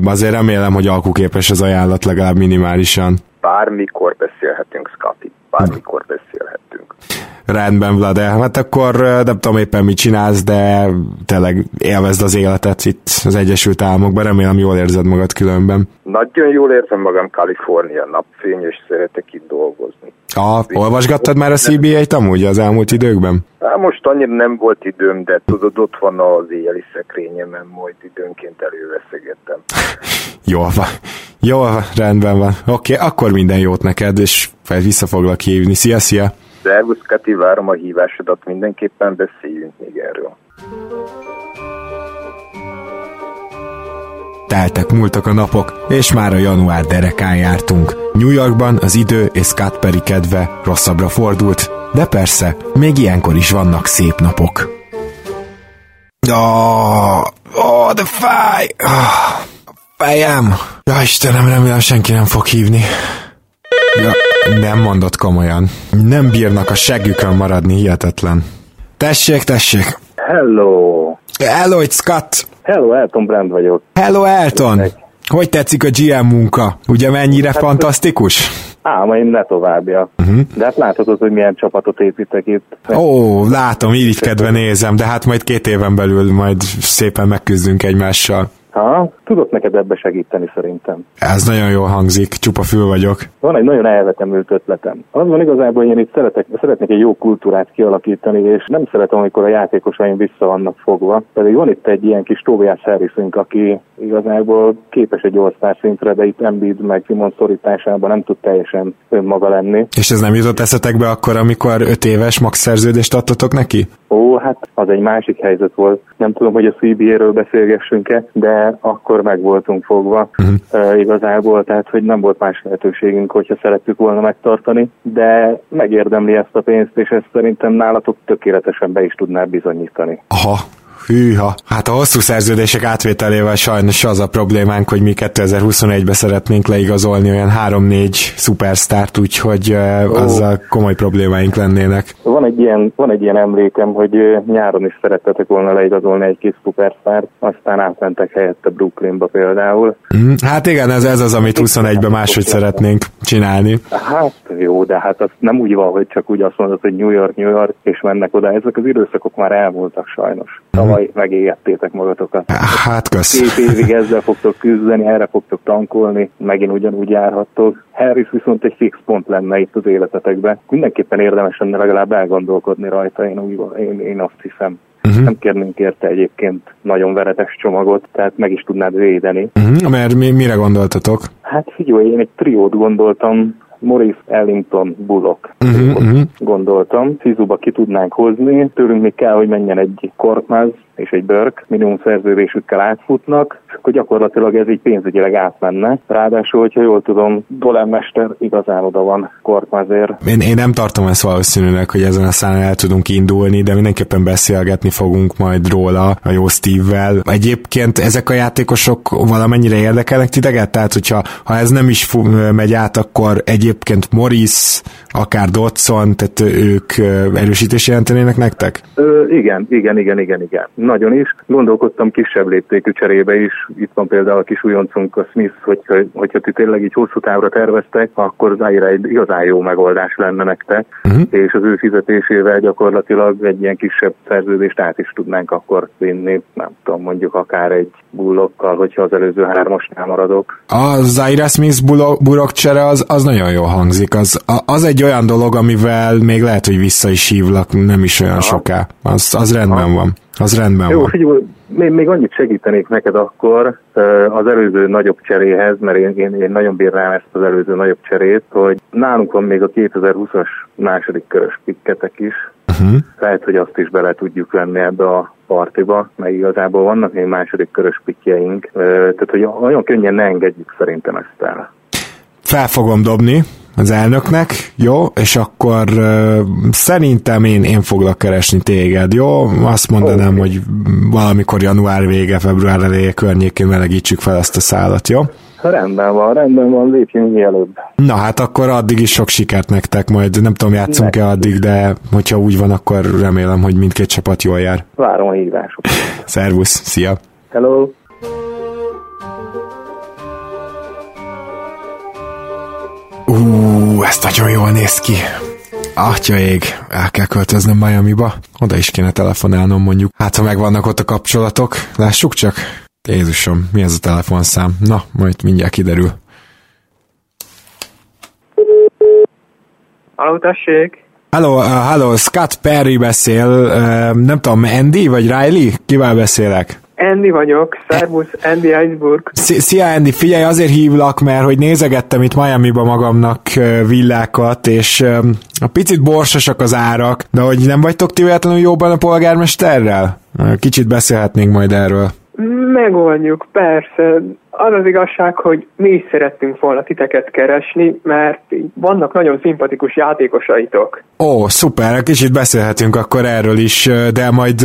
Azért remélem, hogy alkuképes az ajánlat legalább minimálisan. Bármikor beszélhetünk, Scotty. Bármikor beszélhetünk. Rendben, Vlade. Hát akkor nem tudom éppen mit csinálsz, de tényleg élvezd az életet itt az Egyesült Államokban. Remélem jól érzed magad különben. Nagyon jól érzem magam, Kalifornia napfény, és szeretek itt dolgozni. Ah, olvasgattad már a CBA-t amúgy az elmúlt időkben? Hát most annyira nem volt időm, de tudod, ott van az éjjeli szekrényemen, majd időnként előveszegettem. Jó van. Jó, rendben van. Oké, okay, akkor minden jót neked, és vissza foglak hívni. Szia, szia! Szervusz, Kati, várom a hívásodat, mindenképpen beszéljünk még erről. Teltek, múltak a napok, és már a január derekán jártunk. New Yorkban az idő és Scott Perry kedve rosszabbra fordult, de persze, még ilyenkor is vannak szép napok. Oh, oh de fáj! Oh, fejem! Ja, Istenem, remélem senki nem fog hívni. Ja, nem mondott komolyan. Nem bírnak a segükön maradni, hihetetlen. Tessék, tessék! Hello! Hello, it's Scott! Hello, Elton Brand vagyok. Hello, Elton! Hogy tetszik a GM munka? Ugye mennyire hát, fantasztikus? Álmaim ne továbbja. Uh-huh. De hát láthatod, hogy milyen csapatot építek itt. Ó, látom, irigykedve nézem, de hát majd két éven belül majd szépen megküzdünk egymással. Ha, tudok neked ebbe segíteni szerintem. Ez nagyon jól hangzik, csupa fül vagyok. Van egy nagyon elvetemült ötletem. Az van igazából, hogy én itt szeretek, szeretnék egy jó kultúrát kialakítani, és nem szeretem, amikor a játékosaim vissza vannak fogva. Pedig van itt egy ilyen kis Tobias Harrisünk, aki igazából képes egy ország szintre, de itt Embiid meg Simon szorításában nem tud teljesen önmaga lenni. És ez nem jutott eszetekbe akkor, amikor öt éves max szerződést adtatok neki? Ó, hát az egy másik helyzet volt. Nem tudom, hogy a CBA-ről beszélgessünk-e, de akkor meg voltunk fogva uh-huh. uh, igazából, tehát hogy nem volt más lehetőségünk, hogyha szerettük volna megtartani, de megérdemli ezt a pénzt, és ezt szerintem nálatok tökéletesen be is tudná bizonyítani. Aha, Hűha, hát a hosszú szerződések átvételével sajnos az a problémánk, hogy mi 2021-ben szeretnénk leigazolni olyan 3-4 szupersztárt, úgyhogy uh, azzal komoly problémáink lennének. Van egy ilyen, van egy ilyen emlékem, hogy nyáron is szerettetek volna leigazolni egy kis szupersztárt, aztán átmentek helyette Brooklynba például. Mm, hát igen, ez, ez az, amit 21-ben máshogy szeretnénk csinálni. Hát jó, de hát az nem úgy van, hogy csak úgy azt mondod, hogy New York, New York, és mennek oda. Ezek az időszakok már elmúltak sajnos. Mm tavaly megégettétek magatokat. Hát kösz. Két évig ezzel fogtok küzdeni, erre fogtok tankolni, megint ugyanúgy járhattok. Harris viszont egy fix pont lenne itt az életetekben. Mindenképpen érdemes lenne legalább elgondolkodni rajta, én, úgy, én, én azt hiszem. Uh-huh. Nem kérnénk érte egyébként nagyon veretes csomagot, tehát meg is tudnád védeni. Uh-huh. Mert mi, mire gondoltatok? Hát figyelj, én egy triót gondoltam, Morris Ellington Bullock uh-huh, uh-huh. gondoltam. Fizuba ki tudnánk hozni, tőlünk még kell, hogy menjen egy Korkmaz és egy Börk, minimum szerződésükkel átfutnak, és akkor gyakorlatilag ez így pénzügyileg átmenne. Ráadásul, hogyha jól tudom, Dolan Mester igazán oda van Korkmazért. Én, én nem tartom ezt valószínűleg, hogy ezen a szállán el tudunk indulni, de mindenképpen beszélgetni fogunk majd róla a jó Steve-vel. Egyébként ezek a játékosok valamennyire érdekelnek titeket? Tehát, hogyha ha ez nem is megy át, akkor egyébként Morris, akár Dodson, tehát ők erősítés jelentenének nektek? Ö, igen, igen, igen, igen, igen nagyon is. Gondolkodtam kisebb léptékű cserébe is. Itt van például a kis újoncunk, a Smith, hogyha, hogyha ti tényleg így hosszú távra terveztek, akkor az egy igazán jó megoldás lenne nektek, uh-huh. és az ő fizetésével gyakorlatilag egy ilyen kisebb szerződést át is tudnánk akkor vinni, nem tudom, mondjuk akár egy bullokkal, hogyha az előző hármasnál maradok. A Zaire Smith bullock csere az, az nagyon jól hangzik. Az, az egy olyan dolog, amivel még lehet, hogy vissza is hívlak, nem is olyan Aha. soká. Az, az rendben Aha. van. Az rendben Jó, van. Figyelj, még, még annyit segítenék neked akkor az előző nagyobb cseréhez, mert én, én, én nagyon bírnám ezt az előző nagyobb cserét, hogy nálunk van még a 2020-as második körös pikketek is. Uh-huh. Lehet, hogy azt is bele tudjuk venni ebbe a partiba, mert igazából vannak még második körös pikjeink, tehát hogy nagyon könnyen ne engedjük szerintem ezt el. Fel fogom dobni, az elnöknek, jó, és akkor uh, szerintem én, én foglak keresni téged, jó? Azt mondanám, okay. hogy valamikor január vége, február eleje környékén melegítsük fel ezt a szállat, jó? Rendben van, rendben van, lépjünk mielőbb. Na hát akkor addig is sok sikert nektek, majd nem tudom, játszunk-e addig, de hogyha úgy van, akkor remélem, hogy mindkét csapat jól jár. Várom a hívásokat. Szervusz, szia! Hello! Ú, ez nagyon jól néz ki. Atya ég, el kell költöznöm Miami-ba. Oda is kéne telefonálnom mondjuk. Hát, ha megvannak ott a kapcsolatok, lássuk csak. Jézusom, mi ez a telefonszám? Na, majd mindjárt kiderül. Halló, tessék! Hello, uh, hello, Scott Perry beszél, uh, nem tudom, Andy vagy Riley? Kivel beszélek? Andy vagyok, szervusz, Andy Iceburg. Szia Andy, figyelj, azért hívlak, mert hogy nézegettem itt Miami-ba magamnak villákat, és a picit borsosak az árak, de hogy nem vagytok ti véletlenül jóban a polgármesterrel? Kicsit beszélhetnénk majd erről. Megoldjuk, persze az az igazság, hogy mi is szerettünk volna titeket keresni, mert vannak nagyon szimpatikus játékosaitok. Ó, szuper, kicsit beszélhetünk akkor erről is, de majd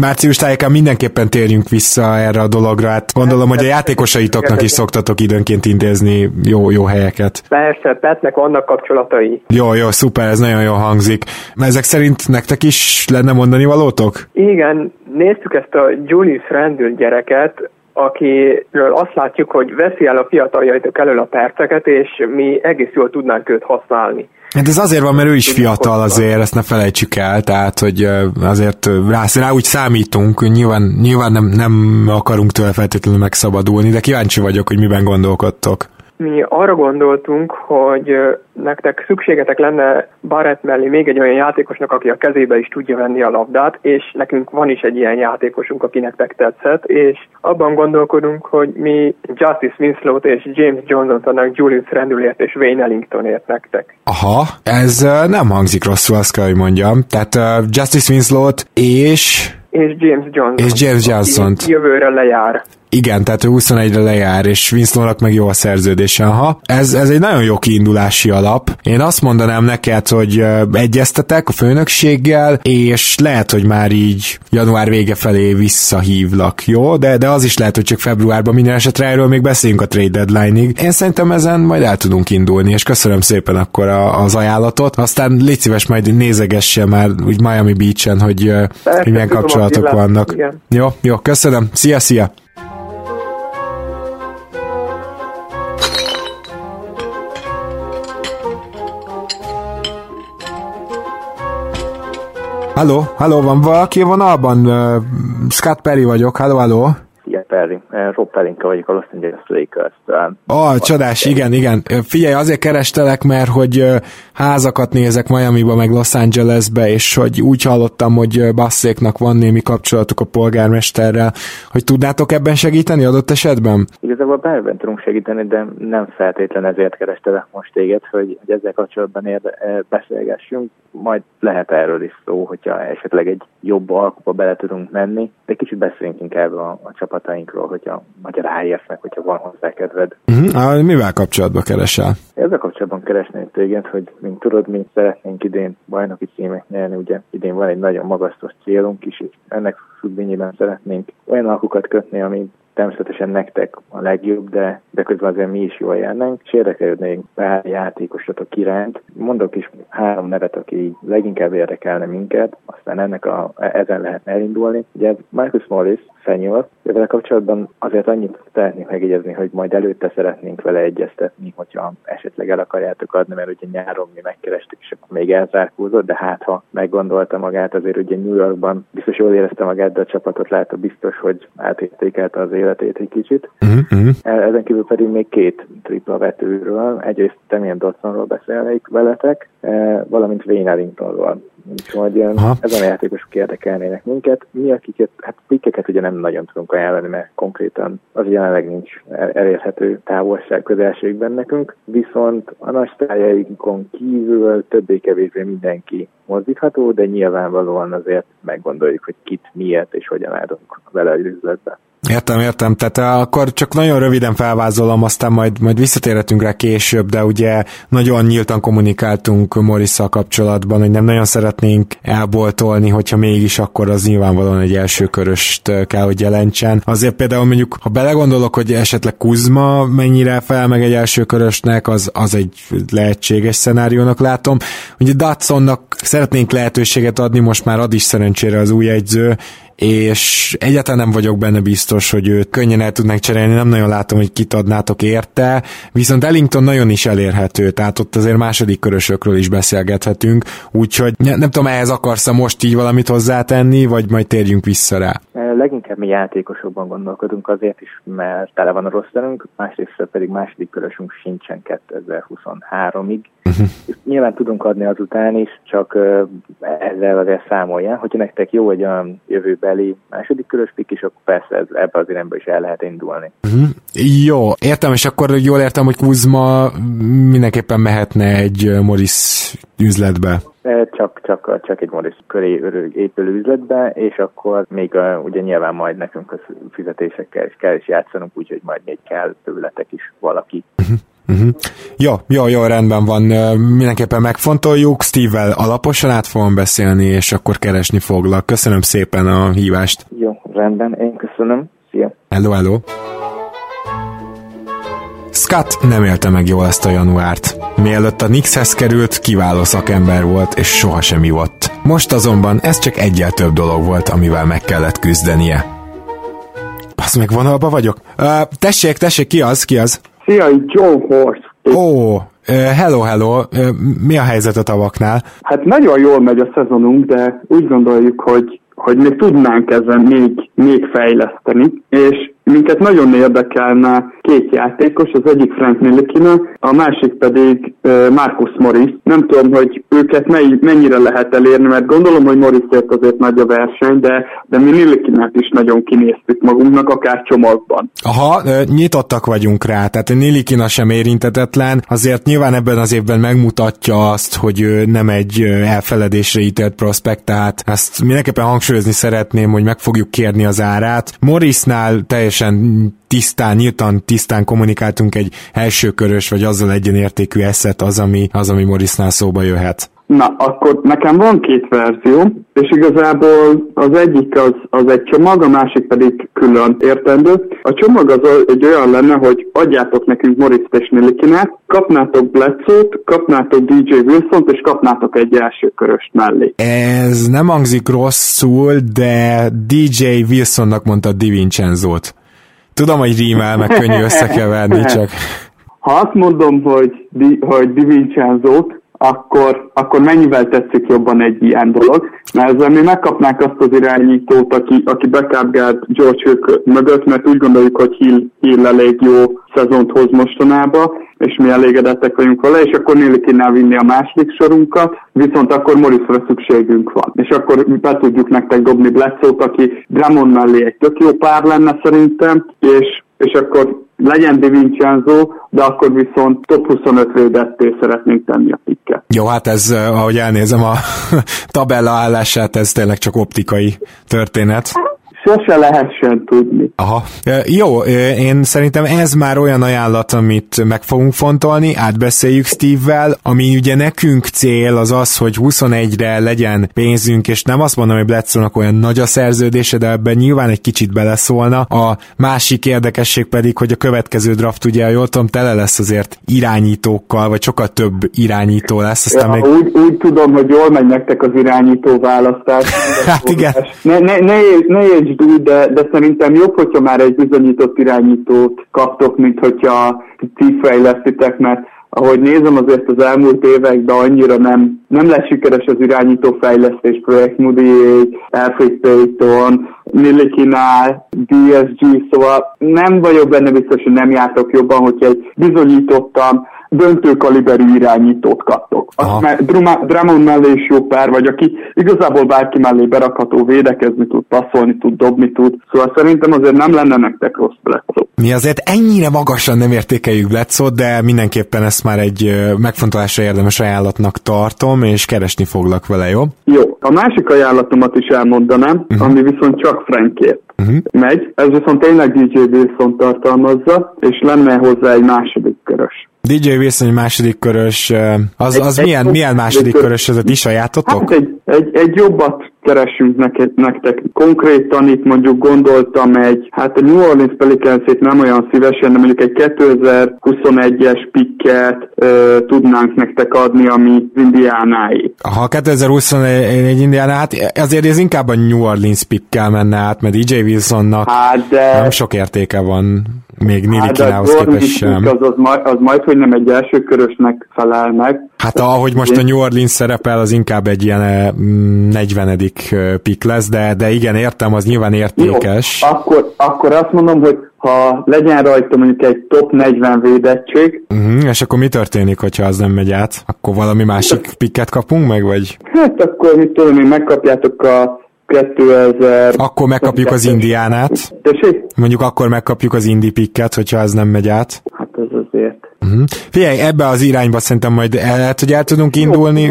március tájékán mindenképpen térjünk vissza erre a dologra. Hát gondolom, hogy a játékosaitoknak is szoktatok időnként intézni jó, jó helyeket. Persze, Petnek vannak kapcsolatai. Jó, jó, szuper, ez nagyon jól hangzik. Ezek szerint nektek is lenne mondani valótok? Igen, néztük ezt a Julius Randall gyereket, akiről azt látjuk, hogy veszi el a fiataljaitok elől a perceket, és mi egész jól tudnánk őt használni. Hát ez azért van, mert ő is fiatal azért, ezt ne felejtsük el, tehát hogy azért rá, rá úgy számítunk, nyilván, nyilván nem, nem akarunk tőle feltétlenül megszabadulni, de kíváncsi vagyok, hogy miben gondolkodtok. Mi arra gondoltunk, hogy nektek szükségetek lenne Barrett mellé még egy olyan játékosnak, aki a kezébe is tudja venni a labdát, és nekünk van is egy ilyen játékosunk, aki nektek tetszett, és abban gondolkodunk, hogy mi Justice Winslow-t és James Johnson-t adnak Julius Randallért és Wayne Ellingtonért nektek. Aha, ez nem hangzik rosszul, azt kell, hogy mondjam. Tehát uh, Justice Winslow-t és és James Johnson. És James Johnson. Jövőre lejár. Igen, tehát ő 21-re lejár, és Winstonnak meg jó a szerződése. Aha, ez, ez egy nagyon jó kiindulási alap. Én azt mondanám neked, hogy egyeztetek a főnökséggel, és lehet, hogy már így január vége felé visszahívlak, jó? De, de az is lehet, hogy csak februárban minden esetre erről még beszéljünk a trade deadline-ig. Én szerintem ezen majd el tudunk indulni, és köszönöm szépen akkor a, az ajánlatot. Aztán légy szíves majd nézegesse már úgy Miami Beach-en, hogy, hogy milyen kapcsolatok vannak. Igen. Jó, jó, köszönöm. Szia, szia! Halló, halló, van valaki vonalban? Uh, Scott Perry vagyok, halló, halló. Szia Perry, Rob Pelinka vagyok a Los Angeles lakers Ó, oh, csodás, igen, igen. Figyelj, azért kerestelek, mert hogy házakat nézek Miami-ba, meg Los Angelesbe, és hogy úgy hallottam, hogy Basszéknak van némi kapcsolatuk a polgármesterrel, hogy tudnátok ebben segíteni adott esetben? Igazából bárben tudunk segíteni, de nem feltétlen ezért kerestelek most téged, hogy, hogy ezzel kapcsolatban érde, beszélgessünk. Majd lehet erről is szó, hogyha esetleg egy jobb alkuba bele tudunk menni, de kicsit beszéljünk inkább a, a csapatainkról, hogyha, hogyha ráérsz hogyha van hozzá kedved. Uh-huh. Mivel kapcsolatban keresel? Ezzel kapcsolatban keresnék téged, hogy mint tudod, mi szeretnénk idén bajnoki címek nyerni, ugye idén van egy nagyon magasztos célunk is, és ennek függvényében szeretnénk olyan alkukat kötni, ami természetesen nektek a legjobb, de, de közben azért mi is jól járnánk, és érdekelődnénk pár játékosatok iránt. Mondok is három nevet, aki leginkább érdekelne minket, aztán ennek a, ezen lehetne elindulni. Ugye Marcus Morris, senior, vele kapcsolatban azért annyit szeretnék megjegyezni, hogy majd előtte szeretnénk vele egyeztetni, hogyha esetleg el akarjátok adni, mert ugye nyáron mi megkerestük, és akkor még elzárkózott, de hát ha meggondolta magát, azért ugye New Yorkban biztos jól érezte magát, de a csapatot látta biztos, hogy átértékelte az életét egy kicsit. Uh-huh. Ezen kívül pedig még két tripla vetőről, egyrészt Temien Dotsonról beszélnék veletek, eh, valamint Wayne Ellingtonról. Úgyhogy Aha. ezen a játékosok érdekelnének minket. Mi, akiket, hát pikkeket ugye nem nagyon tudunk ajánlani, mert konkrétan az jelenleg nincs elérhető távolság közelségben nekünk, viszont a nagy sztájainkon kívül többé-kevésbé mindenki mozdítható, de nyilvánvalóan azért meggondoljuk, hogy kit, miért és hogyan állunk vele az üzletbe. Értem, értem. Tehát eh, akkor csak nagyon röviden felvázolom, aztán majd, majd visszatérhetünk rá később, de ugye nagyon nyíltan kommunikáltunk Morrisszal kapcsolatban, hogy nem nagyon szeretnénk elboltolni, hogyha mégis, akkor az nyilvánvalóan egy első köröst eh, kell, hogy jelentsen. Azért például mondjuk, ha belegondolok, hogy esetleg Kuzma mennyire fel meg egy első körösnek, az, az egy lehetséges szenáriónak látom. Ugye Datsonnak szeretnénk lehetőséget adni, most már ad is szerencsére az új egyző, és egyáltalán nem vagyok benne biztos, hogy őt könnyen el tudnánk cserélni, nem nagyon látom, hogy kit adnátok érte, viszont Ellington nagyon is elérhető, tehát ott azért második körösökről is beszélgethetünk, úgyhogy nem, nem tudom, ehhez akarsz most így valamit hozzátenni, vagy majd térjünk vissza rá. Leginkább mi játékosokban gondolkodunk azért is, mert tele van a rossz másrészt pedig második körösünk sincsen 2023-ig. Uh-huh. Nyilván tudunk adni azután is, csak ezzel azért számolja. Hogyha nektek jó egy olyan jövőbeli második körös pik is, akkor persze ez, ebbe az irányba is el lehet indulni. Uh-huh. Jó, értem, és akkor jól értem, hogy Kuzma mindenképpen mehetne egy Morris üzletbe. Csak, csak, csak egy Morris köré épülő üzletbe, és akkor még a, ugye nyilván majd nekünk a fizetésekkel is kell is játszanunk, úgyhogy majd még kell tőletek is valaki. Uh-huh. Jó, jó, jó, rendben van. Mindenképpen megfontoljuk, Steve-vel alaposan át fogom beszélni, és akkor keresni foglak. Köszönöm szépen a hívást. Jó, rendben, én köszönöm. Szia. Hello, hello. Scott nem élte meg jól ezt a januárt. Mielőtt a Knickshez került, kiváló szakember volt, és soha sem ivott. Most azonban ez csak egyel több dolog volt, amivel meg kellett küzdenie. Basz meg vonalba vagyok? Uh, tessék, tessék, ki az, ki az? Szia, John Horst. Ó, oh, hello, hello, mi a helyzet a tavaknál? Hát nagyon jól megy a szezonunk, de úgy gondoljuk, hogy hogy még tudnánk ezen még, még fejleszteni, és minket nagyon érdekelne két játékos, az egyik Frank Nilikina, a másik pedig Marcus Morris. Nem tudom, hogy őket mennyire lehet elérni, mert gondolom, hogy Morrisért azért nagy a verseny, de, de mi Nilikinát is nagyon kinéztük magunknak, akár csomagban. Aha, nyitottak vagyunk rá, tehát Nilikina sem érintetetlen, azért nyilván ebben az évben megmutatja azt, hogy ő nem egy elfeledésre ítélt prospekt, tehát ezt mindenképpen hangsúlyozni szeretném, hogy meg fogjuk kérni az árát. Morrisnál teljesen tisztán, nyíltan tisztán kommunikáltunk egy elsőkörös, vagy azzal egyenértékű eszet az, ami, az, ami Morrisnál szóba jöhet. Na, akkor nekem van két verzió, és igazából az egyik az, az egy csomag, a másik pedig külön értendő. A csomag az egy olyan lenne, hogy adjátok nekünk Moritz és Nilikinát, kapnátok Bledsoe-t, kapnátok DJ Wilson-t, és kapnátok egy első köröst mellé. Ez nem hangzik rosszul, de DJ Wilsonnak mondta Di Vincenzo-t. Tudom, hogy rímel, meg könnyű összekeverni, csak... Ha azt mondom, hogy Di, hogy Di Vincenzo-t, akkor, akkor mennyivel tetszik jobban egy ilyen dolog. Mert ezzel mi megkapnánk azt az irányítót, aki, aki backupgált George Hill mögött, mert úgy gondoljuk, hogy Hill, Hill elég jó szezont hoz mostanába, és mi elégedettek vagyunk vele, és akkor Néli kéne vinni a második sorunkat, viszont akkor Morrisra szükségünk van. És akkor be tudjuk nektek dobni Bledsoe-t, aki Drummond mellé egy tök jó pár lenne szerintem, és, és akkor legyen Di Vincenzo, de akkor viszont top 25 védetté szeretnénk tenni a pikket. Jó, hát ez, eh, ahogy elnézem a tabella állását, ez tényleg csak optikai történet sose lehessen tudni. Aha. Jó, én szerintem ez már olyan ajánlat, amit meg fogunk fontolni, átbeszéljük Steve-vel, ami ugye nekünk cél az az, hogy 21-re legyen pénzünk, és nem azt mondom, hogy bledsoe olyan nagy a szerződése, de ebben nyilván egy kicsit beleszólna. A másik érdekesség pedig, hogy a következő draft ugye, jól tudom, tele lesz azért irányítókkal, vagy sokkal több irányító lesz. Aztán ja, még... úgy, úgy tudom, hogy jól megy nektek az irányító választás. hát igen. Ne, ne, ne, ne úgy, de, de szerintem jobb, hogyha már egy bizonyított irányítót kaptok, mint hogyha ti fejlesztitek, mert ahogy nézem azért az elmúlt években annyira nem, nem lesz sikeres az irányító fejlesztés projekt, Moody, Alfred Payton, Millikinál, DSG, szóval nem vagyok benne biztos, hogy nem jártok jobban, hogyha egy bizonyítottan döntő kaliberű irányítót kaptok. Drummond mellé is jó pár vagy, aki igazából bárki mellé berakható, védekezni tud, passzolni tud, dobni tud. Szóval szerintem azért nem lenne nektek rossz Bledsoe. Mi azért ennyire magasan nem értékeljük bledsoe de mindenképpen ezt már egy megfontolásra érdemes ajánlatnak tartom, és keresni foglak vele, jó? Jó. A másik ajánlatomat is elmondanám, uh-huh. ami viszont csak Frankért uh-huh. megy. Ez viszont tényleg DJ Wilson tartalmazza, és lenne hozzá egy második körös. DJ Wilson egy második körös, az, az egy, milyen, egy, milyen második egy, körös, ez a ti sajátotok? Hát egy, egy, egy jobbat keresünk neked, nektek. Konkrétan itt mondjuk gondoltam egy, hát a New Orleans pelicans nem olyan szívesen, de mondjuk egy 2021-es pikket ö, tudnánk nektek adni, ami Indiánáé. Ha 2021 Indiána, hát azért ez inkább a New Orleans pikkel menne át, mert DJ Wilsonnak hát de... nem sok értéke van még Nili hát, Kinához képest sem. Az, az, majd, az majd, hogy nem egy első körösnek felel meg. Hát ahogy most a New Orleans szerepel, az inkább egy ilyen 40 eh, eh, pik lesz, de, de igen, értem, az nyilván értékes. Jó, akkor, akkor azt mondom, hogy ha legyen rajta mondjuk egy top 40 védettség. Uh-huh, és akkor mi történik, hogyha az nem megy át? Akkor valami másik pikket kapunk meg, vagy? Hát akkor mit tudom én, megkapjátok a 2000... Akkor megkapjuk az indiánát. Tessék? Mondjuk akkor megkapjuk az indi pikket, hogyha ez nem megy át. Hát ez azért. Uh-huh. Figyelj, ebbe az irányba szerintem majd el, hogy el tudunk indulni. Jó,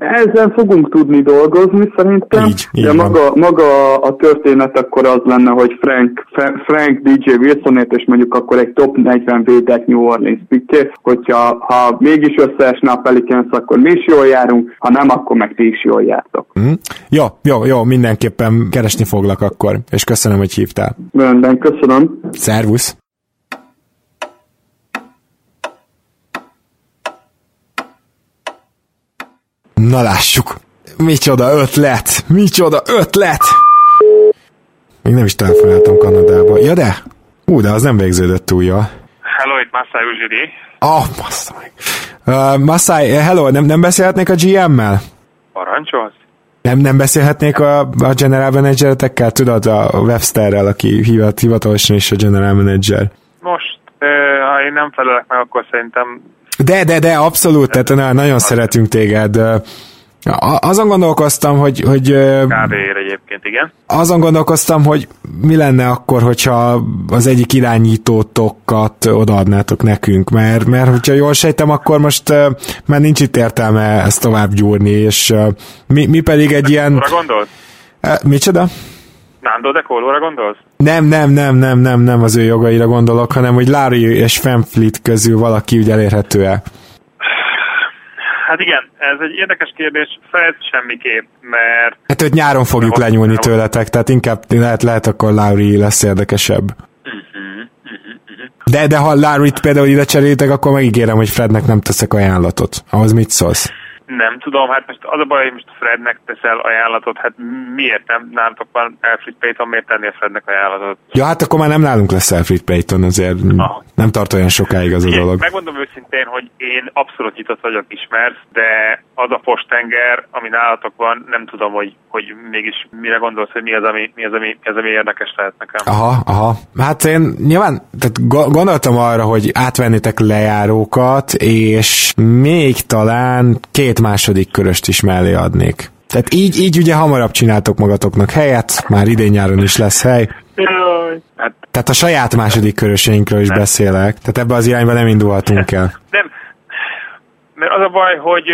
ezzel fogunk tudni dolgozni szerintem. Így, így De maga, maga a történet akkor az lenne, hogy Frank, Frank DJ Wilsonét, és mondjuk akkor egy top 40 védett New Orleans pické, hogyha ha mégis összeesne a Pelicans, akkor mi is jól járunk, ha nem, akkor meg ti is jól jártok. Mm. Jó, jó, jó, mindenképpen keresni foglak akkor, és köszönöm, hogy hívtál. Rendben, köszönöm. Szervusz. Na lássuk. Micsoda ötlet! Micsoda ötlet! Még nem is telefonáltam Kanadába. Ja de? Ú, de az nem végződött túl jól. Hello, itt Masai Ujiri. Oh, bassza meg. Uh, Masai, eh, hello, nem, nem beszélhetnék a GM-mel? Parancsolsz? Nem, nem beszélhetnék a, a general manageretekkel, tudod, a Websterrel, aki hivat, hivatalosan is a general manager. Most, ha én nem felelek meg, akkor szerintem de, de, de, abszolút, tehát na, nagyon szeretünk téged. Azon gondolkoztam, hogy... hogy Kávéért egyébként, igen. Azon gondolkoztam, hogy mi lenne akkor, hogyha az egyik irányítótokat odaadnátok nekünk, mert, mert hogyha jól sejtem, akkor most már nincs itt értelme ezt tovább gyúrni, és mi, mi pedig egy ilyen... gondolsz? Micsoda? Nando de Colóra gondolsz? Nem, nem, nem, nem, nem, nem az ő jogaira gondolok, hanem hogy Larry és Fanfleet közül valaki úgy elérhető-e. Hát igen, ez egy érdekes kérdés, Fred semmiképp, mert... Hát őt nyáron fogjuk lenyúlni tőletek, tehát inkább lehet, lehet akkor Larry lesz érdekesebb. De, de ha Larry-t például ide cserélitek, akkor megígérem, hogy Frednek nem teszek ajánlatot. Ahhoz mit szólsz? Nem tudom, hát most az a baj, hogy most Frednek teszel ajánlatot, hát miért nem? Nálatok van Alfred Payton, miért tenni a Frednek ajánlatot? Ja, hát akkor már nem nálunk lesz Alfred Payton, azért Aha. nem tart olyan sokáig az a dolog. Megmondom őszintén, hogy én abszolút nyitott vagyok ismert, de az a postenger, ami nálatok van, nem tudom, hogy, hogy mégis mire gondolsz, hogy mi az, ami, mi az, ami, mi az, ami érdekes lehet nekem. Aha, aha. Hát én nyilván tehát gondoltam arra, hogy átvennétek lejárókat, és még talán két második köröst is mellé adnék. Tehát így, így ugye hamarabb csináltok magatoknak helyet, már idén nyáron is lesz hely. Hát, Tehát a saját második köröseinkről is nem. beszélek, tehát ebbe az irányba nem indulhatunk el. Nem, mert az a baj, hogy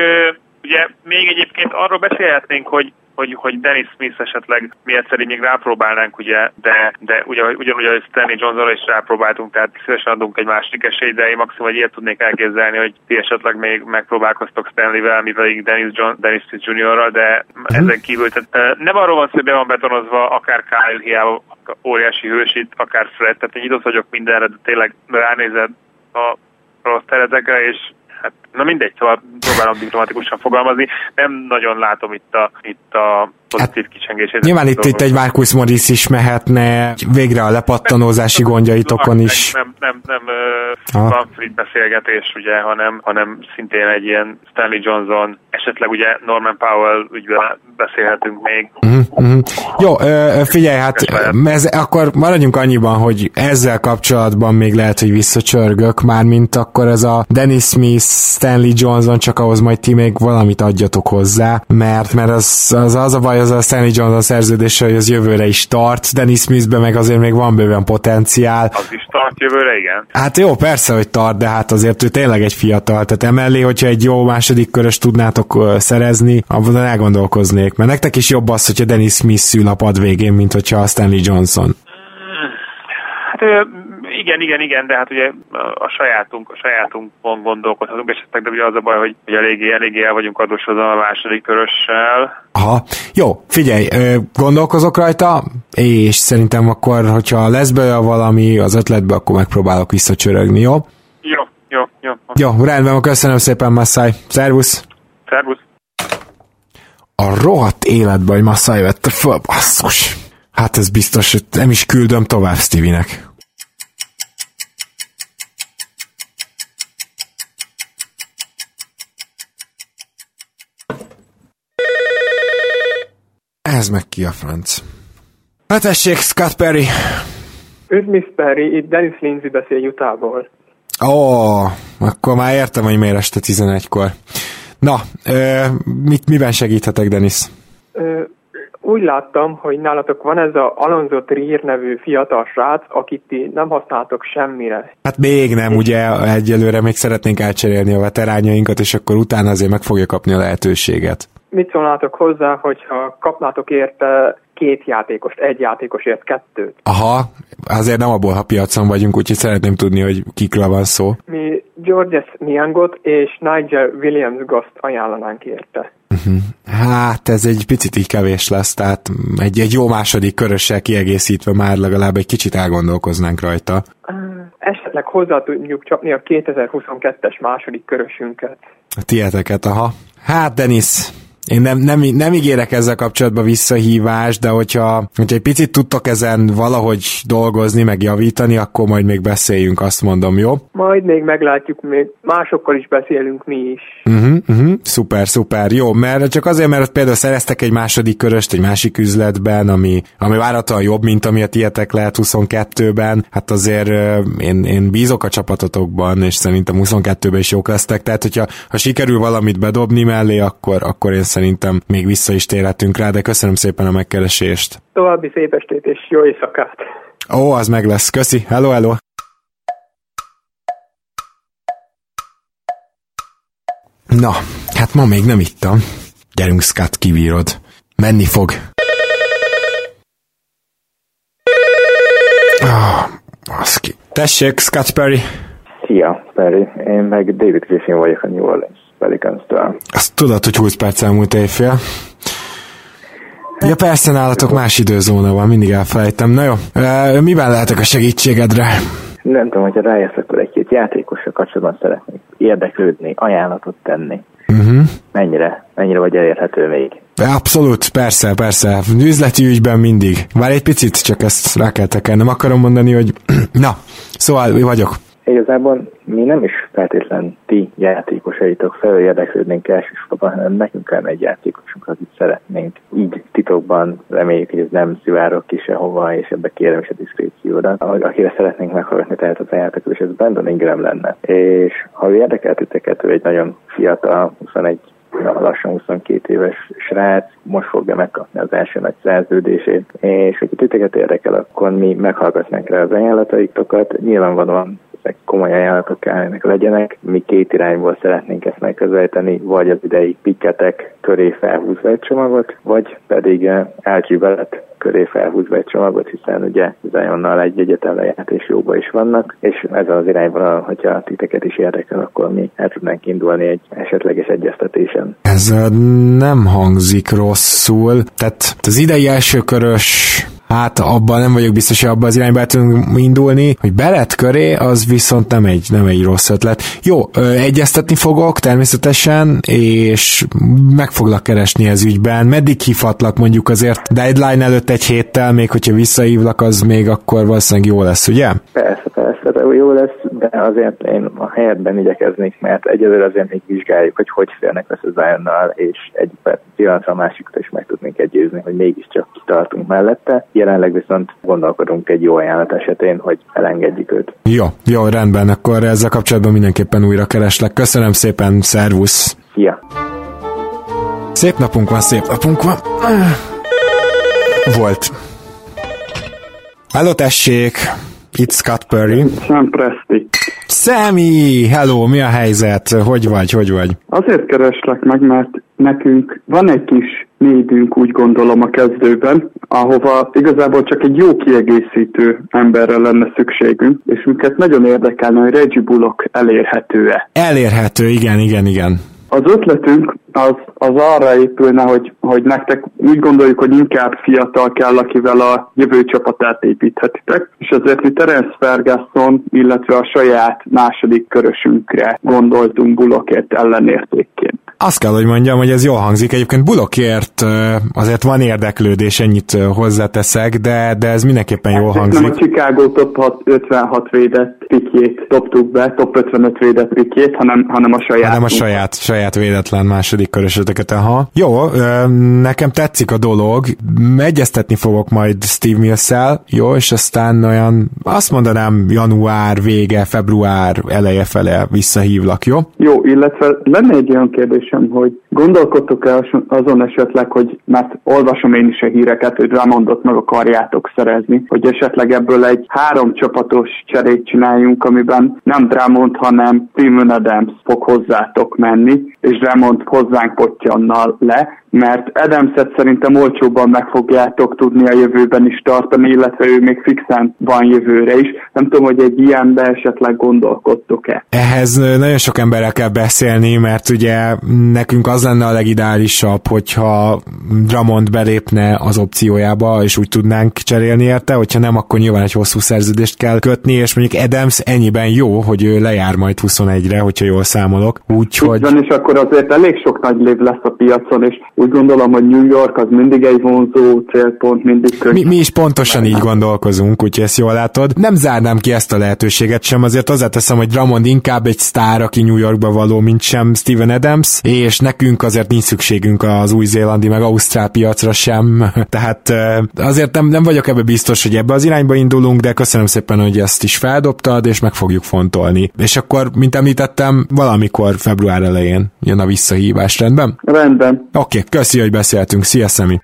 ugye még egyébként arról beszélhetnénk, hogy hogy, hogy Dennis Smith esetleg mi egyszer még rápróbálnánk, ugye, de, de ugye, ugyanúgy, hogy Stanley Johnsonra is rápróbáltunk, tehát szívesen adunk egy másik esélyt, de én maximum egy ilyet tudnék elképzelni, hogy ti esetleg még megpróbálkoztok Stanley-vel, mi pedig Dennis, John, Dennis Smith Jr.-ral, de uh-huh. ezen kívül tehát, nem arról van szó, hogy be van betonozva akár Kyle hiába óriási hősít, akár Fred, tehát én nyitott vagyok mindenre, de tényleg ránézed a rossz teretekre, és hát na mindegy, szóval próbálom diplomatikusan fogalmazni, nem nagyon látom itt a, itt a pozitív hát, kicsengését. Nyilván itt, itt egy Marcus Morris is mehetne, végre a lepattanózási nem, gondjaitokon is. Nem, nem, nem, Manfred beszélgetés, ugye, hanem, hanem szintén egy ilyen Stanley Johnson, esetleg ugye Norman Powell ügyben beszélhetünk még. Uh-huh, uh-huh. Jó, figyelj, hát ez, akkor maradjunk annyiban, hogy ezzel kapcsolatban még lehet, hogy visszacsörgök, már mint akkor ez a Dennis Smith, Stanley Johnson, csak ahhoz majd ti még valamit adjatok hozzá, mert, mert az, az, az a baj, az a Stanley Johnson szerződése, hogy az jövőre is tart, Dennis Smithben meg azért még van bőven potenciál. Az is tart jövőre, igen. Hát jó, persze, hogy tart, de hát azért ő tényleg egy fiatal, tehát emellé, hogyha egy jó második körös tudnátok szerezni, abban elgondolkoznék, mert nektek is jobb az, hogyha Dennis Smith szül a pad végén, mint hogyha a Stanley Johnson. Hát igen, igen, igen, de hát ugye a sajátunk, a sajátunkon gondolkodhatunk esetleg, de ugye az a baj, hogy, hogy eléggé, eléggé el vagyunk adósodva a második körössel. Aha, jó, figyelj, gondolkozok rajta, és szerintem akkor, hogyha lesz belőle valami az ötletbe, akkor megpróbálok visszacsörögni, jó? Jó, jó, jó. Jó, rendben, köszönöm szépen, Massai. Szervusz! Szervusz! A rohadt életbe, hogy Massai vette föl, basszus! Hát ez biztos, hogy nem is küldöm tovább Stevie-nek. Ez meg ki a franc? Hát tessék, Scott Perry. Üdv, Miss Perry, itt Dennis Lindsay beszél Jutából. Ó, oh, akkor már értem, hogy miért este 11-kor. Na, ö, mit, miben segíthetek, Denis? Ö, úgy láttam, hogy nálatok van ez a Alonso Trier nevű fiatal srác, akit ti nem használtok semmire. Hát még nem, ugye egyelőre még szeretnénk elcserélni a veterányainkat, és akkor utána azért meg fogja kapni a lehetőséget mit szólnátok hozzá, hogyha kapnátok érte két játékost, egy játékosért kettőt? Aha, azért nem abból, ha piacon vagyunk, úgyhogy szeretném tudni, hogy kikről van szó. Mi Georges Niangot és Nigel Williams Ghost ajánlanánk érte. Uh-huh. Hát ez egy picit így kevés lesz, tehát egy, egy jó második körössel kiegészítve már legalább egy kicsit elgondolkoznánk rajta. Esetleg hozzá tudjuk csapni a 2022-es második körösünket. A tieteket, aha. Hát Denis, én nem, nem, nem ígérek ezzel kapcsolatban visszahívást, de hogyha, hogyha egy picit tudtok ezen valahogy dolgozni, meg javítani, akkor majd még beszéljünk, azt mondom, jó? Majd még meglátjuk, még másokkal is beszélünk mi is. Uh-huh, uh-huh. Szuper, szuper. Jó, mert csak azért, mert például szereztek egy második köröst egy másik üzletben, ami, ami várhatóan jobb, mint ami a tietek lehet 22-ben. Hát azért én, én bízok a csapatotokban, és szerintem 22-ben is jók lesztek. Tehát, hogyha ha sikerül valamit bedobni mellé, akkor, akkor én szerintem még vissza is térhetünk rá, de köszönöm szépen a megkeresést. További szép estét és jó éjszakát! Ó, az meg lesz. Köszi. Hello, hello. Na, hát ma még nem ittam. Gyerünk, Scott, kivírod. Menni fog. Ah, baszki. Tessék, Scott Perry. Szia, Perry. Én meg David Griffin vagyok a New Orleans Pelicans-től. Azt tudod, hogy 20 perc elmúlt éjfél. Ja persze, nálatok más időzóna van, mindig elfelejtem. Na jó, miben lehetek a segítségedre? Nem tudom, hogyha rájössz, akkor egy-két játékosra kapcsolatban szeretnék érdeklődni, ajánlatot tenni. uh-huh. mennyire, mennyire vagy elérhető még. Abszolút, persze, persze. Üzleti ügyben mindig. Várj egy picit, csak ezt rá kell tekerni. Nem akarom mondani, hogy na, szóval vagyok. Igazából mi nem is feltétlen ti játékosaitok felől érdeklődnénk elsősorban, hanem nekünk kell egy játékosunk, akit szeretnénk. Így titokban reméljük, hogy ez nem szivárok ki sehova, és ebbe kérem is a diszkrécióra. Akire szeretnénk meghallgatni tehát az játékos, és ez Brandon Ingram lenne. És ha érdekelt titeket, ő egy nagyon fiatal, 21 lassan 22 éves srác, most fogja megkapni az első nagy szerződését, és hogy titeket érdekel, akkor mi meghallgatnánk rá az ajánlataitokat. Nyilvánvalóan ezek komoly ajánlatok kellene legyenek. Mi két irányból szeretnénk ezt megközelíteni, vagy az idei piketek köré felhúzva egy csomagot, vagy pedig eh, köré felhúzva egy csomagot, hiszen ugye Zionnal egy egyetem lejárt és jóba is vannak, és ez az irányban, hogyha titeket is érdekel, akkor mi el tudnánk indulni egy esetleges egyeztetésen. Ez eh, nem hangzik rosszul, tehát az idei elsőkörös hát abban nem vagyok biztos, hogy abban az irányba tudunk indulni, hogy Belet köré, az viszont nem egy, nem egy rossz ötlet. Jó, ö, egyeztetni fogok természetesen, és meg foglak keresni ez ügyben. Meddig hívhatlak mondjuk azért deadline előtt egy héttel, még hogyha visszahívlak, az még akkor valószínűleg jó lesz, ugye? Persze, persze, de jó lesz, de azért én a helyetben igyekeznék, mert egyelőre azért még vizsgáljuk, hogy hogy férnek össze Zionnal, és egy pillanatra a másikat is meg tudnénk egyőzni, hogy mégiscsak tartunk mellette. Jelenleg viszont gondolkodunk egy jó ajánlat esetén, hogy elengedjük őt. Jó, jó, rendben, akkor ezzel kapcsolatban mindenképpen újra kereslek. Köszönöm szépen, szervusz! Szia! Szép napunk van, szép napunk van. Volt. Hello, tessék! It's Scott Perry. Sam Presti. Sammy! Hello, mi a helyzet? Hogy vagy, hogy vagy? Azért kereslek meg, mert nekünk van egy kis nédünk, úgy gondolom a kezdőben, ahova igazából csak egy jó kiegészítő emberre lenne szükségünk, és minket nagyon érdekelne, hogy Reggie Bullock elérhető-e. Elérhető, igen, igen, igen. Az ötletünk az, az arra épülne, hogy, hogy nektek úgy gondoljuk, hogy inkább fiatal kell, akivel a jövő csapatát építhetitek, és azért mi Terence Ferguson, illetve a saját második körösünkre gondoltunk Bullockért ellenértékként. Azt kell, hogy mondjam, hogy ez jól hangzik. Egyébként Bullockért azért van érdeklődés, ennyit hozzáteszek, de, de ez mindenképpen jól hát, hangzik. Nem a Chicago top 56 védett pikjét dobtuk be, top 55 védett pikjét, hanem, hanem a saját. Hanem a saját, saját védetlen második körösöteket. Aha. Jó, nekem tetszik a dolog. Egyeztetni fogok majd Steve mills jó, és aztán olyan, azt mondanám, január vége, február eleje fele visszahívlak, jó? Jó, illetve lenne egy olyan kérdés, kérdésem, hogy gondolkodtok-e azon esetleg, hogy mert olvasom én is a híreket, hogy Ramondot meg akarjátok szerezni, hogy esetleg ebből egy három csapatos cserét csináljunk, amiben nem Dramond, hanem Steven Adams fog hozzátok menni, és Ramond hozzánk pottyannal le, mert Adamset szerintem olcsóbban meg fogjátok tudni a jövőben is tartani, illetve ő még fixen van jövőre is. Nem tudom, hogy egy ilyenbe esetleg gondolkodtok-e. Ehhez nagyon sok emberrel kell beszélni, mert ugye nekünk az lenne a legideálisabb, hogyha Dramond belépne az opciójába, és úgy tudnánk cserélni érte, hogyha nem, akkor nyilván egy hosszú szerződést kell kötni, és mondjuk Adams ennyiben jó, hogy ő lejár majd 21-re, hogyha jól számolok. Úgyhogy... Van, és akkor azért elég sok nagy lév lesz a piacon, és úgy gondolom, hogy New York az mindig egy vonzó célpont, mindig könnyű. Mi, mi is pontosan így gondolkozunk, úgyhogy ezt jól látod. Nem zárnám ki ezt a lehetőséget sem, azért teszem, hogy Dramond inkább egy sztár, aki New Yorkba való, mint sem Steven Adams, és nekünk azért nincs szükségünk az új-zélandi meg ausztrál piacra sem, tehát azért nem, nem vagyok ebbe biztos, hogy ebbe az irányba indulunk, de köszönöm szépen, hogy ezt is feldobtad, és meg fogjuk fontolni. És akkor, mint említettem, valamikor február elején jön a visszahívás, rendben? Rendben. Oké, okay, köszi, hogy beszéltünk. Szia, Szemi!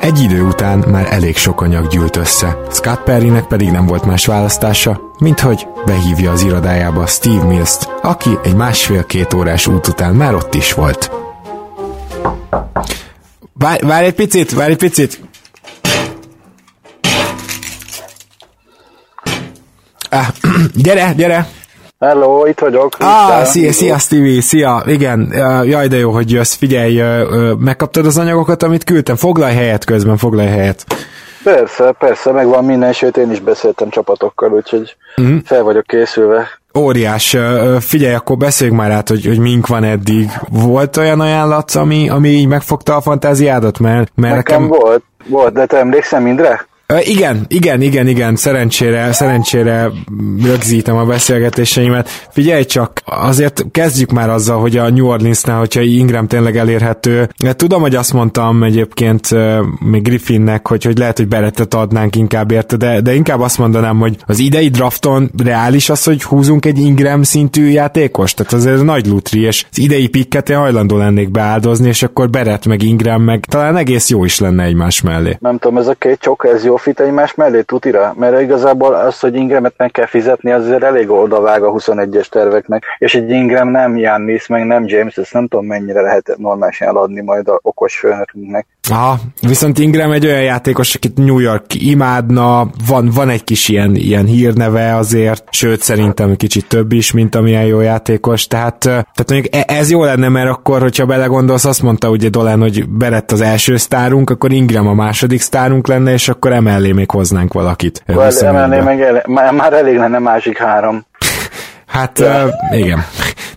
Egy idő után már elég sok anyag gyűlt össze. Scott Perrynek pedig nem volt más választása, mint hogy behívja az irodájába Steve Mills-t, aki egy másfél-két órás út után már ott is volt. Várj, várj egy picit, várj egy picit! Ah, gyere, gyere! Hello, itt vagyok. Ah, szia, szia, Stevie, szia. Igen, jaj, de jó, hogy jössz. Figyelj, megkaptad az anyagokat, amit küldtem? Foglalj helyet közben, foglalj helyet. Persze, persze, megvan minden, sőt én is beszéltem csapatokkal, úgyhogy uh-huh. fel vagyok készülve. Óriás. Figyelj, akkor beszéljünk már át, hogy, hogy mink van eddig. Volt olyan ajánlat, ami, ami így megfogta a fantáziádat? Mert, mert Nekem nekem... volt, volt, de te emlékszem mindre? Igen, igen, igen, igen, szerencsére, szerencsére rögzítem a beszélgetéseimet. Figyelj csak, azért kezdjük már azzal, hogy a New Orleansnál, hogyha Ingram tényleg elérhető. Tudom, hogy azt mondtam egyébként ö, még Griffinnek, hogy, hogy lehet, hogy berettet adnánk inkább érte, de, de inkább azt mondanám, hogy az idei drafton reális az, hogy húzunk egy Ingram szintű játékos, tehát azért nagy lutri, és az idei pikket én hajlandó lennék beáldozni, és akkor Beret meg Ingram meg talán egész jó is lenne egymás mellé. Nem tudom, ez a két csok, ez jó fit egymás mellé tutira? Mert igazából az, hogy Ingramet meg kell fizetni, az azért elég odavág a 21-es terveknek, és egy Ingram nem Jannis, meg nem James, ezt nem tudom mennyire lehet normálisan eladni majd a okos főnökünknek. Aha, viszont Ingram egy olyan játékos, akit New York imádna, van, van egy kis ilyen, ilyen hírneve azért, sőt szerintem kicsit több is, mint amilyen jó játékos, tehát, tehát mondjuk e- ez jó lenne, mert akkor, hogyha belegondolsz, azt mondta ugye Dolan, hogy Berett az első sztárunk, akkor Ingram a második sztárunk lenne, és akkor emellé még hoznánk valakit. Well, 25-be. emelné meg ele- már, elég lenne másik három. Hát uh, igen.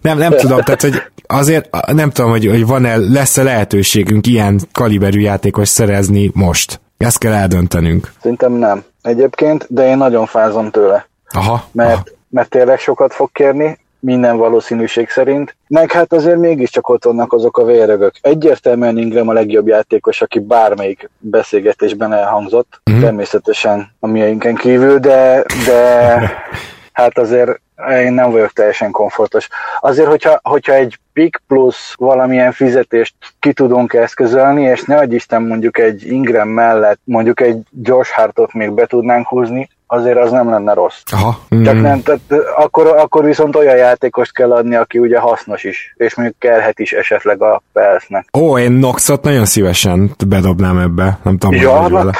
Nem, nem tudom, tehát hogy azért nem tudom, hogy, hogy van-e, lesz-e lehetőségünk ilyen kaliberű játékos szerezni most. Ezt kell eldöntenünk. Szerintem nem. Egyébként, de én nagyon fázom tőle. Aha. mert, aha. mert tényleg sokat fog kérni, minden valószínűség szerint. Meg hát azért mégiscsak ott vannak azok a vérögök. Egyértelműen Ingram a legjobb játékos, aki bármelyik beszélgetésben elhangzott, Mhm. mm. természetesen a miénken kívül, de, de hát azért én nem vagyok teljesen komfortos. Azért, hogyha, hogyha egy pick plusz valamilyen fizetést ki tudunk eszközölni, és ne adj Isten mondjuk egy Ingram mellett mondjuk egy Josh Hartot még be tudnánk húzni, azért az nem lenne rossz. Aha. Csak Mm. nem, tehát akkor, akkor viszont olyan játékost kell adni, aki ugye hasznos is, és mondjuk kellhet is esetleg a Pelsznek. Ó, én Noxot nagyon szívesen bedobnám ebbe. Nem tudom, hogy Ja, vagy vele.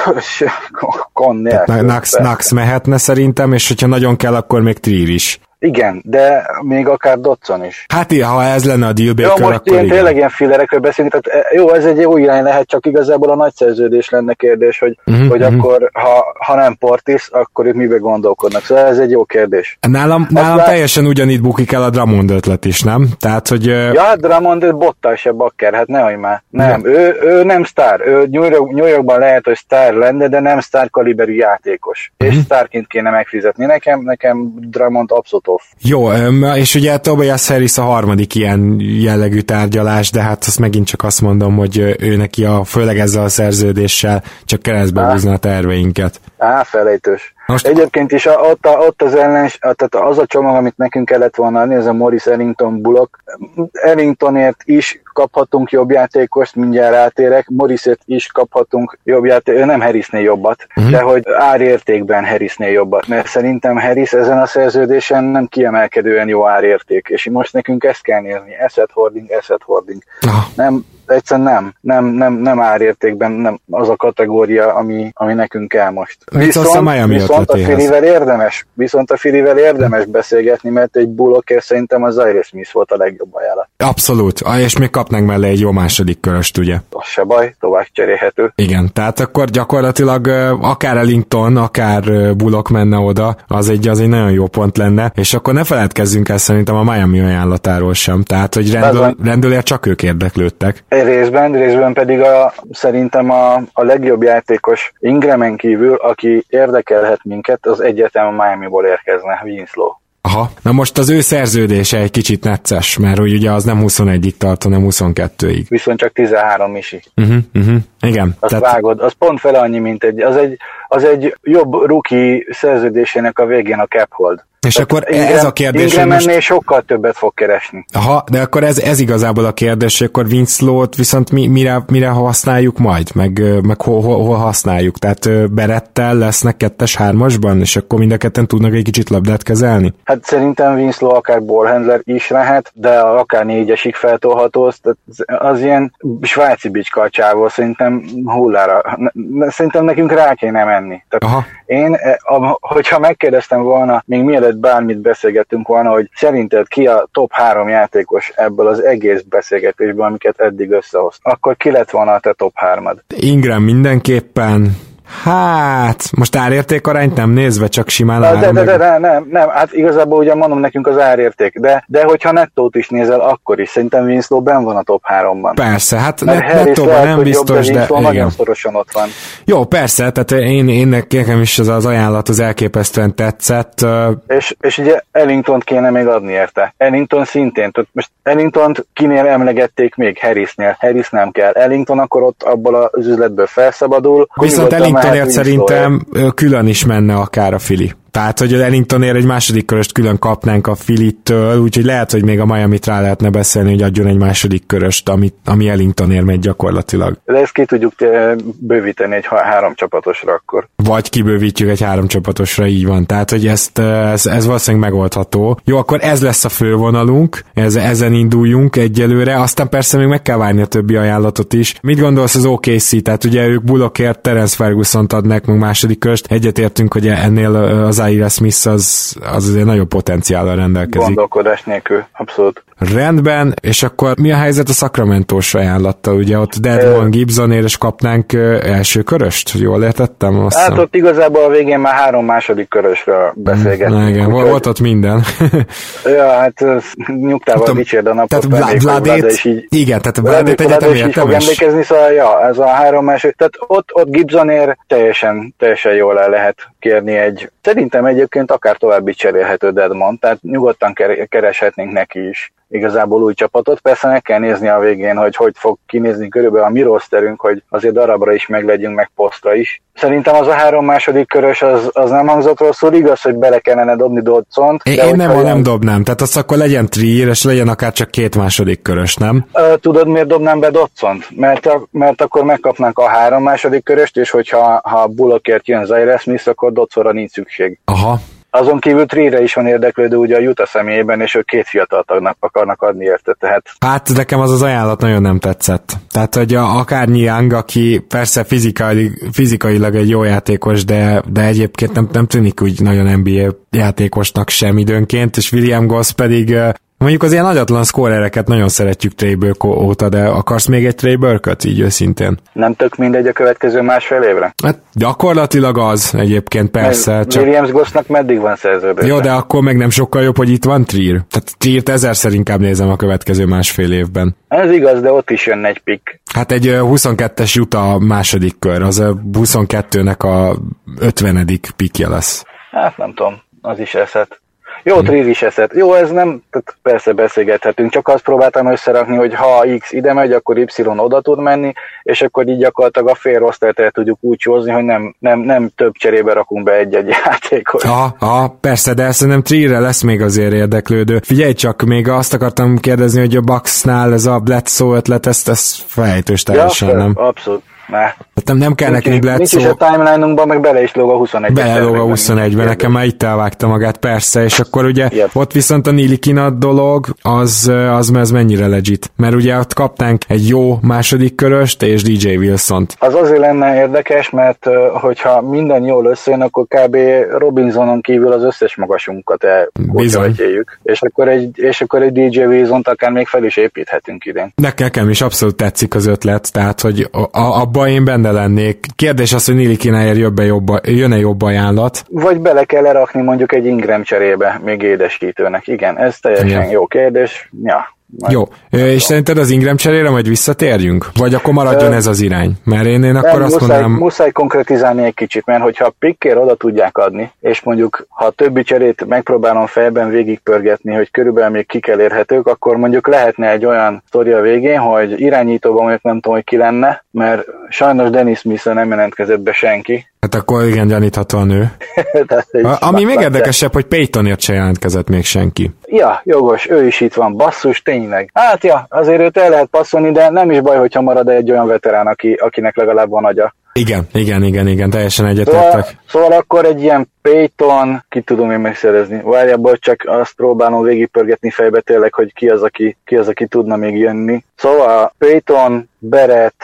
Nax. Nax mehetne szerintem, és hogyha nagyon kell, akkor még Trier is. Igen, de még akár Dotson is. Hát i- ha ez lenne a dealbreaker, most akkor ilyen, igen. tényleg ilyen fillerekről beszélünk, tehát e, jó, ez egy jó irány lehet, csak igazából a nagy szerződés lenne kérdés, hogy, Mhm, hogy mhm. akkor, ha, ha nem Portis, akkor ők mibe gondolkodnak. Szóval ez egy jó kérdés. Nálam, nálam lát- teljesen ugyanígy bukik el a Drummond ötlet is, nem? Tehát, hogy... Ja, hát Drummond bottál se bakker, hát nehogy már. Nem, ő, ő nem sztár. Ő New, York, New Yorkban lehet, hogy sztár lenne, de nem sztár kaliberű játékos. És sztárként kéne megfizetni. Nekem, nekem Drummond abszolút off. Jó, és ugye Tobias Harris a harmadik ilyen jellegű tárgyalás, de hát azt megint csak azt mondom, hogy ő neki a, főleg ezzel a szerződéssel csak keresztbe húzna a terveinket. Á, felejtős. Most-. Egyébként is a, ott, a, ott az ellens, tehát az a csomag, amit nekünk kellett volna adni, ez a Morris Ellington Bullock. Ellingtonért is kaphatunk jobb játékost, mindjárt rátérek, Morrisért is kaphatunk jobb játékost, nem Harrisnél jobbat, uh-huh. de hogy árértékben Harrisnél jobbat, mert szerintem Harris ezen a szerződésen nem kiemelkedően jó árérték, és most nekünk ezt kell nézni, asset hoarding, asset hoarding. Ah, Nem, egyszerűen nem, nem, nem, nem árértékben nem az a kategória, ami, ami nekünk kell most. A Miami viszont a? Filivel érdemes, viszont a Filivel érdemes beszélgetni, mert egy Bullockért szerintem az Zaire Smith volt a legjobb ajánlat. abszolút, Ah, és még kapnánk mellé egy jó második köröst, ugye? Az se baj, tovább cserélhető. Igen, tehát akkor gyakorlatilag akár Ellington, akár ö, Bullock menne oda, az egy, az egy nagyon jó pont lenne, és akkor ne feledkezzünk el szerintem a Miami ajánlatáról sem, tehát hogy rendől, van. rendőlért csak ők érdeklődtek. Részben, részben pedig a, szerintem a, a legjobb játékos Ingramen kívül, aki érdekelhet minket, az egyetem a Miami-ból érkezne, Winslow. Aha, na most az ő szerződése egy kicsit necces, mert hogy ugye az nem 21-ig tart, hanem 22-ig. Viszont csak 13 misi. Uh-huh, uh-huh. Igen, Azt tehát, vágod, az pont fele annyi, mint egy, az egy, az egy jobb ruki szerződésének a végén a cap hold. és Tehát akkor Ingram- ez a kérdés, hogy Ingram most... ennél sokkal többet fog keresni. Aha, de akkor ez, ez igazából a kérdés, hogy akkor Winslow-t viszont mi, mire, mire használjuk majd, meg, meg hol, hol, hol használjuk, tehát Berettel lesznek kettes hármasban, és akkor mind a ketten tudnak egy kicsit labdát kezelni? Hát szerintem Winslow akár ballhandler is lehet, de akár négyesig feltolható, az ilyen svájci bicska a csávó, szerintem hullára. Ne- ne- Szerintem nekünk rá kéne menni. Tehát Aha. Én, eh, hogyha megkérdeztem volna, még mielőtt bármit beszélgettünk volna, hogy szerinted ki a top három játékos ebből az egész beszélgetésből, amiket eddig összehoz, akkor ki lett volna a te top hármad? Ingram mindenképpen, Hát, most árérték arányt nem nézve, csak simán de, de, de, de, de, nem, nem, hát igazából ugye mondom nekünk az árérték, de, de hogyha nettót is nézel, akkor is szerintem Winslow ben van a top 3-ban. Persze, hát net, nettóban nem biztos, jobb, de, de igen. nagyon szorosan ott van. Jó, persze, tehát én, én nekem is az, az ajánlat az elképesztően tetszett. És, és ugye Ellington kéne még adni érte. Ellington szintén, tehát most ellington kinél emlegették még Harrisnél, Harris nem kell. Ellington akkor ott abból az üzletből felszabadul. Viszont Ellingtonért szerintem külön is menne akár a Fili. Tehát, hogy Ellingtonért egy második köröst külön kapnánk a Filittől, úgyhogy lehet, hogy még a Miami-t rá lehetne beszélni, hogy adjon egy második köröst, ami, ami Ellingtonért megy gyakorlatilag. De ezt ki tudjuk bővíteni egy három csapatosra akkor. Vagy kibővítjük egy három csapatosra, így van. Tehát, hogy ezt, ez, ez valószínűleg megoldható. Jó, akkor ez lesz a fővonalunk, ez, ezen induljunk egyelőre, aztán persze még meg kell várni a többi ajánlatot is. Mit gondolsz az OKC? Tehát ugye ők Bullockért Terence Ferguson-t adnak meg második köröst. Egyetértünk, hogy ennél az Zaire Smith az, az azért nagyobb potenciállal rendelkezik. Gondolkodás nélkül, abszolút. Rendben, és akkor mi a helyzet a Sacramento-s ajánlattal? Ugye ott Deadmon Gibsonért is kapnánk első köröst? Jól értettem? Azt hát ott igazából a végén már három második körösről beszélgettünk. Na, igen, úgy, volt ott minden. ja, hát nyugtával dicsérd a napot. Tehát Vladét, Vladét is így, igen, tehát Vladét egyetem is fog emlékezni, szóval ja, ez a három második, tehát ott, ott Gibsonért teljesen, teljesen jól el lehet kérni egy, szerintem egyébként akár további cserélhető Deadmon, tehát nyugodtan kereshetnénk neki is igazából új csapatot. Persze meg kell nézni a végén, hogy hogy fog kinézni körülbelül a mi rosterünk, hogy azért darabra is meglegyünk, meg posztra is. Szerintem az a három második körös az, az nem hangzott rosszul, igaz, hogy bele kellene dobni Dodson. Én, én nem, nem dobnám, tehát az akkor legyen trier, és legyen akár csak két második körös, nem? Tudod, miért dobnám be Dodson? Mert, a, mert akkor megkapnánk a három második köröst, és hogyha ha Bullockért jön Zaire Smith, akkor Dodsonra nincs szükség. Aha, azon kívül Tree-re is van érdeklődő ugye a Utah személyében, és ők két fiatalt akarnak adni érte, tehát... Hát nekem az az ajánlat nagyon nem tetszett. Tehát, hogy a, akár Niang, aki persze fizikai, fizikailag egy jó játékos, de, de egyébként nem, nem tűnik úgy nagyon NBA játékosnak sem időnként, és William Goss pedig Mondjuk az ilyen nagyatlan szkórereket nagyon szeretjük Trey Burke óta, de akarsz még egy Trey Burke-öt így őszintén? Nem tök mindegy a következő másfél évre? Hát gyakorlatilag az egyébként persze. Mert csak... Williams Gossnak meddig van szerződés? Jó, de akkor meg nem sokkal jobb, hogy itt van Trier. Tehát Trier-t ezerszer inkább nézem a következő másfél évben. Ez igaz, de ott is jön egy pick. Hát egy 22-es jut a második kör, az a 22-nek a 50. pikje lesz. Hát nem tudom, az is eszet. Jó, hmm. Trill is eszed. Jó, ez nem, tehát persze beszélgethetünk, csak azt próbáltam összerakni, hogy ha X ide megy, akkor Y oda tud menni, és akkor így gyakorlatilag a fél rostert el tudjuk úgy hozni, hogy nem, nem, nem több cserébe rakunk be egy-egy játékot. Ha, ha, persze, de szerintem Trillre lesz még azért érdeklődő. Figyelj csak, még azt akartam kérdezni, hogy a Bucksnál ez a Bledsoe ötlet, ezt, ezt fejtős teljesen, ja, nem? Abszolút. Ne. Hát nem, kell nekünk. Nincs is a timeline-unkban, meg bele is lóg a 21 Bele lóg a 21-ben, nekem már itt elvágta magát, persze, és akkor ugye yep. ott viszont a Nilikina dolog, az, az, az mennyire legit, mert ugye ott kaptánk egy jó második köröst és DJ Wilson-t. Az azért lenne érdekes, mert hogyha minden jól összejön, akkor kb. Robinsonon kívül az összes magasunkat elkótyolhatjéljük. És akkor egy, és akkor egy DJ Wilson-t akár még fel is építhetünk idén. Nekem is abszolút tetszik az ötlet, tehát hogy a, a, abban én benne lennék. Kérdés az, hogy Nili Kináért jobb, jön-e jobb ajánlat? Vagy bele kell lerakni mondjuk egy Ingram cserébe, még édesítőnek. Igen, ez teljesen Igen. jó kérdés. Ja, majd Jó, Ö, és szerinted az Ingram cserére majd visszatérjünk? Vagy akkor maradjon ez az irány? Mert én, én akkor nem, azt muszáj, mondanám... Muszáj konkretizálni egy kicsit, mert hogyha pikkér oda tudják adni, és mondjuk ha a többi cserét megpróbálom fejben végigpörgetni, hogy körülbelül még kik elérhetők, akkor mondjuk lehetne egy olyan sztori a végén, hogy irányítóban mondjuk nem tudom, hogy ki lenne, mert sajnos Dennis smith nem jelentkezett be senki, Hát akkor igen, gyanítható a nő. ami még érdekesebb, hogy Paytonért se jelentkezett még senki. Ja, jogos, ő is itt van, basszus, tényleg. Hát ja, azért őt el lehet passzolni, de nem is baj, hogyha marad egy olyan veterán, aki, akinek legalább van agya. Igen, igen, igen, igen, teljesen egyetértek. Szóval, szóval akkor egy ilyen Payton, ki tudom én megszerezni. Várjából csak azt próbálom végigpörgetni fejbe tényleg, hogy ki az, aki, ki az, aki tudna még jönni. Szóval Payton, Beret,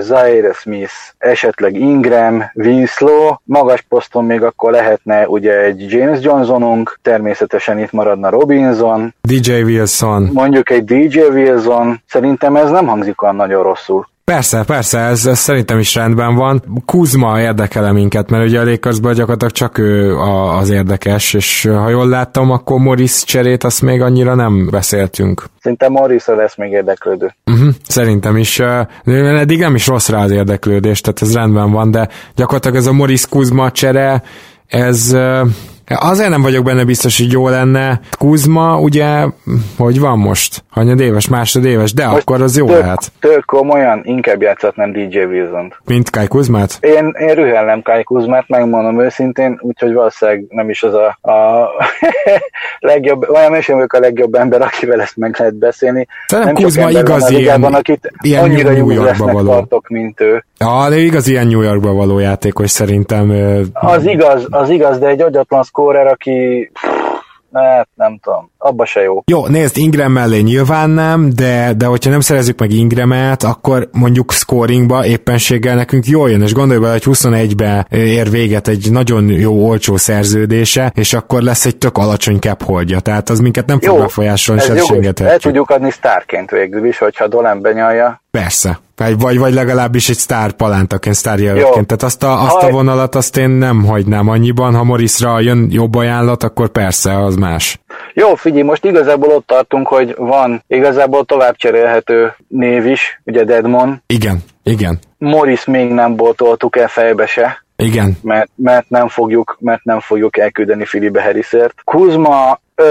Zaire Smith, esetleg Ingram, Winslow, magas poszton még akkor lehetne ugye egy James Johnsonunk, természetesen itt maradna Robinson. DJ Wilson. Mondjuk egy DJ Wilson, szerintem ez nem hangzik olyan nagyon rosszul. Persze, persze, ez, ez szerintem is rendben van. Kuzma érdekel minket, mert ugye a Lakersből gyakorlatilag csak ő a, az érdekes, és ha jól láttam, akkor Morris cserét azt még annyira nem beszéltünk. Szerintem Morris lesz még érdeklődő. Uh-huh, szerintem is. Uh, eddig nem is rossz rá az érdeklődés, tehát ez rendben van, de gyakorlatilag ez a Morris Kuzma csere, ez... Azért nem vagyok benne biztos, hogy jó lenne. Kuzma, ugye, hogy van most? Hanyad éves, másodéves, de most akkor az jó tök, lehet. Tök komolyan, inkább játszhatnám DJ wilson Mint Kai Kuzmát? Én, én rühellem Kai Kuzmát, megmondom őszintén, úgyhogy valószínűleg nem is az a, a legjobb, olyan is vagyok a legjobb ember, akivel ezt meg lehet beszélni. Szerintem nem Kuzma igazi ilyen, akit ilyen annyira New Yorkba való. tartok, mint ő. Ja, de igaz ilyen New Yorkba való játékos szerintem. Az igaz, az igaz, de egy agyatlan scorer, aki hát nem tudom, abba se jó. Jó, nézd, Ingram mellé nyilván nem, de, de hogyha nem szerezzük meg Ingramet, akkor mondjuk scoringba éppenséggel nekünk jól jön, és gondolj bele, hogy 21-be ér véget egy nagyon jó, olcsó szerződése, és akkor lesz egy tök alacsony cap holdja, tehát az minket nem fog befolyásolni, se El tudjuk adni sztárként végül is, hogyha Dolan benyalja. Persze, vagy, vagy, vagy legalábbis egy sztár palántaként, sztár jelöltként. Tehát azt a, azt a vonalat azt én nem hagynám annyiban, ha Morrisra jön jobb ajánlat, akkor persze, az más. Jó, figyelj, most igazából ott tartunk, hogy van igazából tovább cserélhető név is, ugye Deadmon. Igen, igen. Morris még nem boltoltuk el fejbe se. Igen. Mert, mert, nem fogjuk, mert nem fogjuk elküldeni Filibe Harrisért. Kuzma Ö,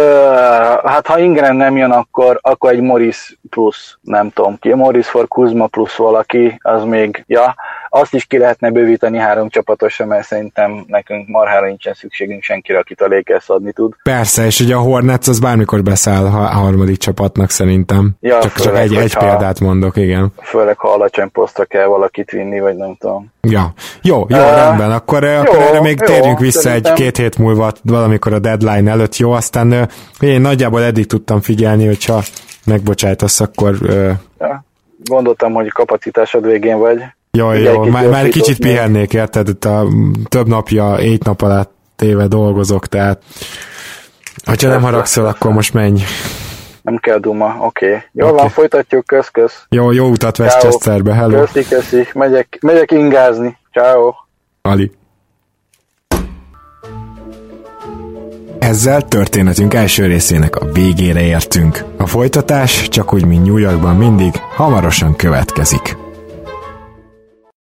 hát ha Ingram nem jön, akkor, akkor egy Morris plusz, nem tudom ki. Morris for Kuzma plusz valaki, az még, ja, azt is ki lehetne bővíteni három csapatosra, mert szerintem nekünk marhára nincsen szükségünk senkire, akit a Lakers adni tud. Persze, és ugye a Hornets az bármikor beszáll a harmadik csapatnak szerintem. Ja, csak, főleg, csak egy, egy példát mondok, igen. Főleg, ha alacsony posztra kell valakit vinni, vagy nem tudom. Ja, jó, jó, uh, rendben, akkor, jó, akkor erre még jó, térjünk vissza szerintem... egy-két hét múlva valamikor a deadline előtt, jó, aztán én nagyjából eddig tudtam figyelni, hogyha megbocsájtasz, akkor... Ja, gondoltam, hogy kapacitásod végén vagy. Jó, jó, már, már kicsit pihennék, érted? Itt a több napja, ét nap alatt téve dolgozok, tehát hogyha nem haragszol, akkor most menj. Nem kell duma, oké. Okay. Jó okay. van, folytatjuk, kösz, kösz. Jó, jó utat Westchesterbe, hello. Köszi, köszi, megyek, megyek ingázni. Ciao. Ali. Ezzel történetünk első részének a végére értünk. A folytatás, csak úgy, mint New Yorkban mindig, hamarosan következik.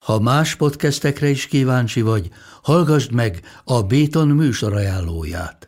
Ha más podcastekre is kíváncsi vagy, hallgassd meg a Béton műsor ajánlóját.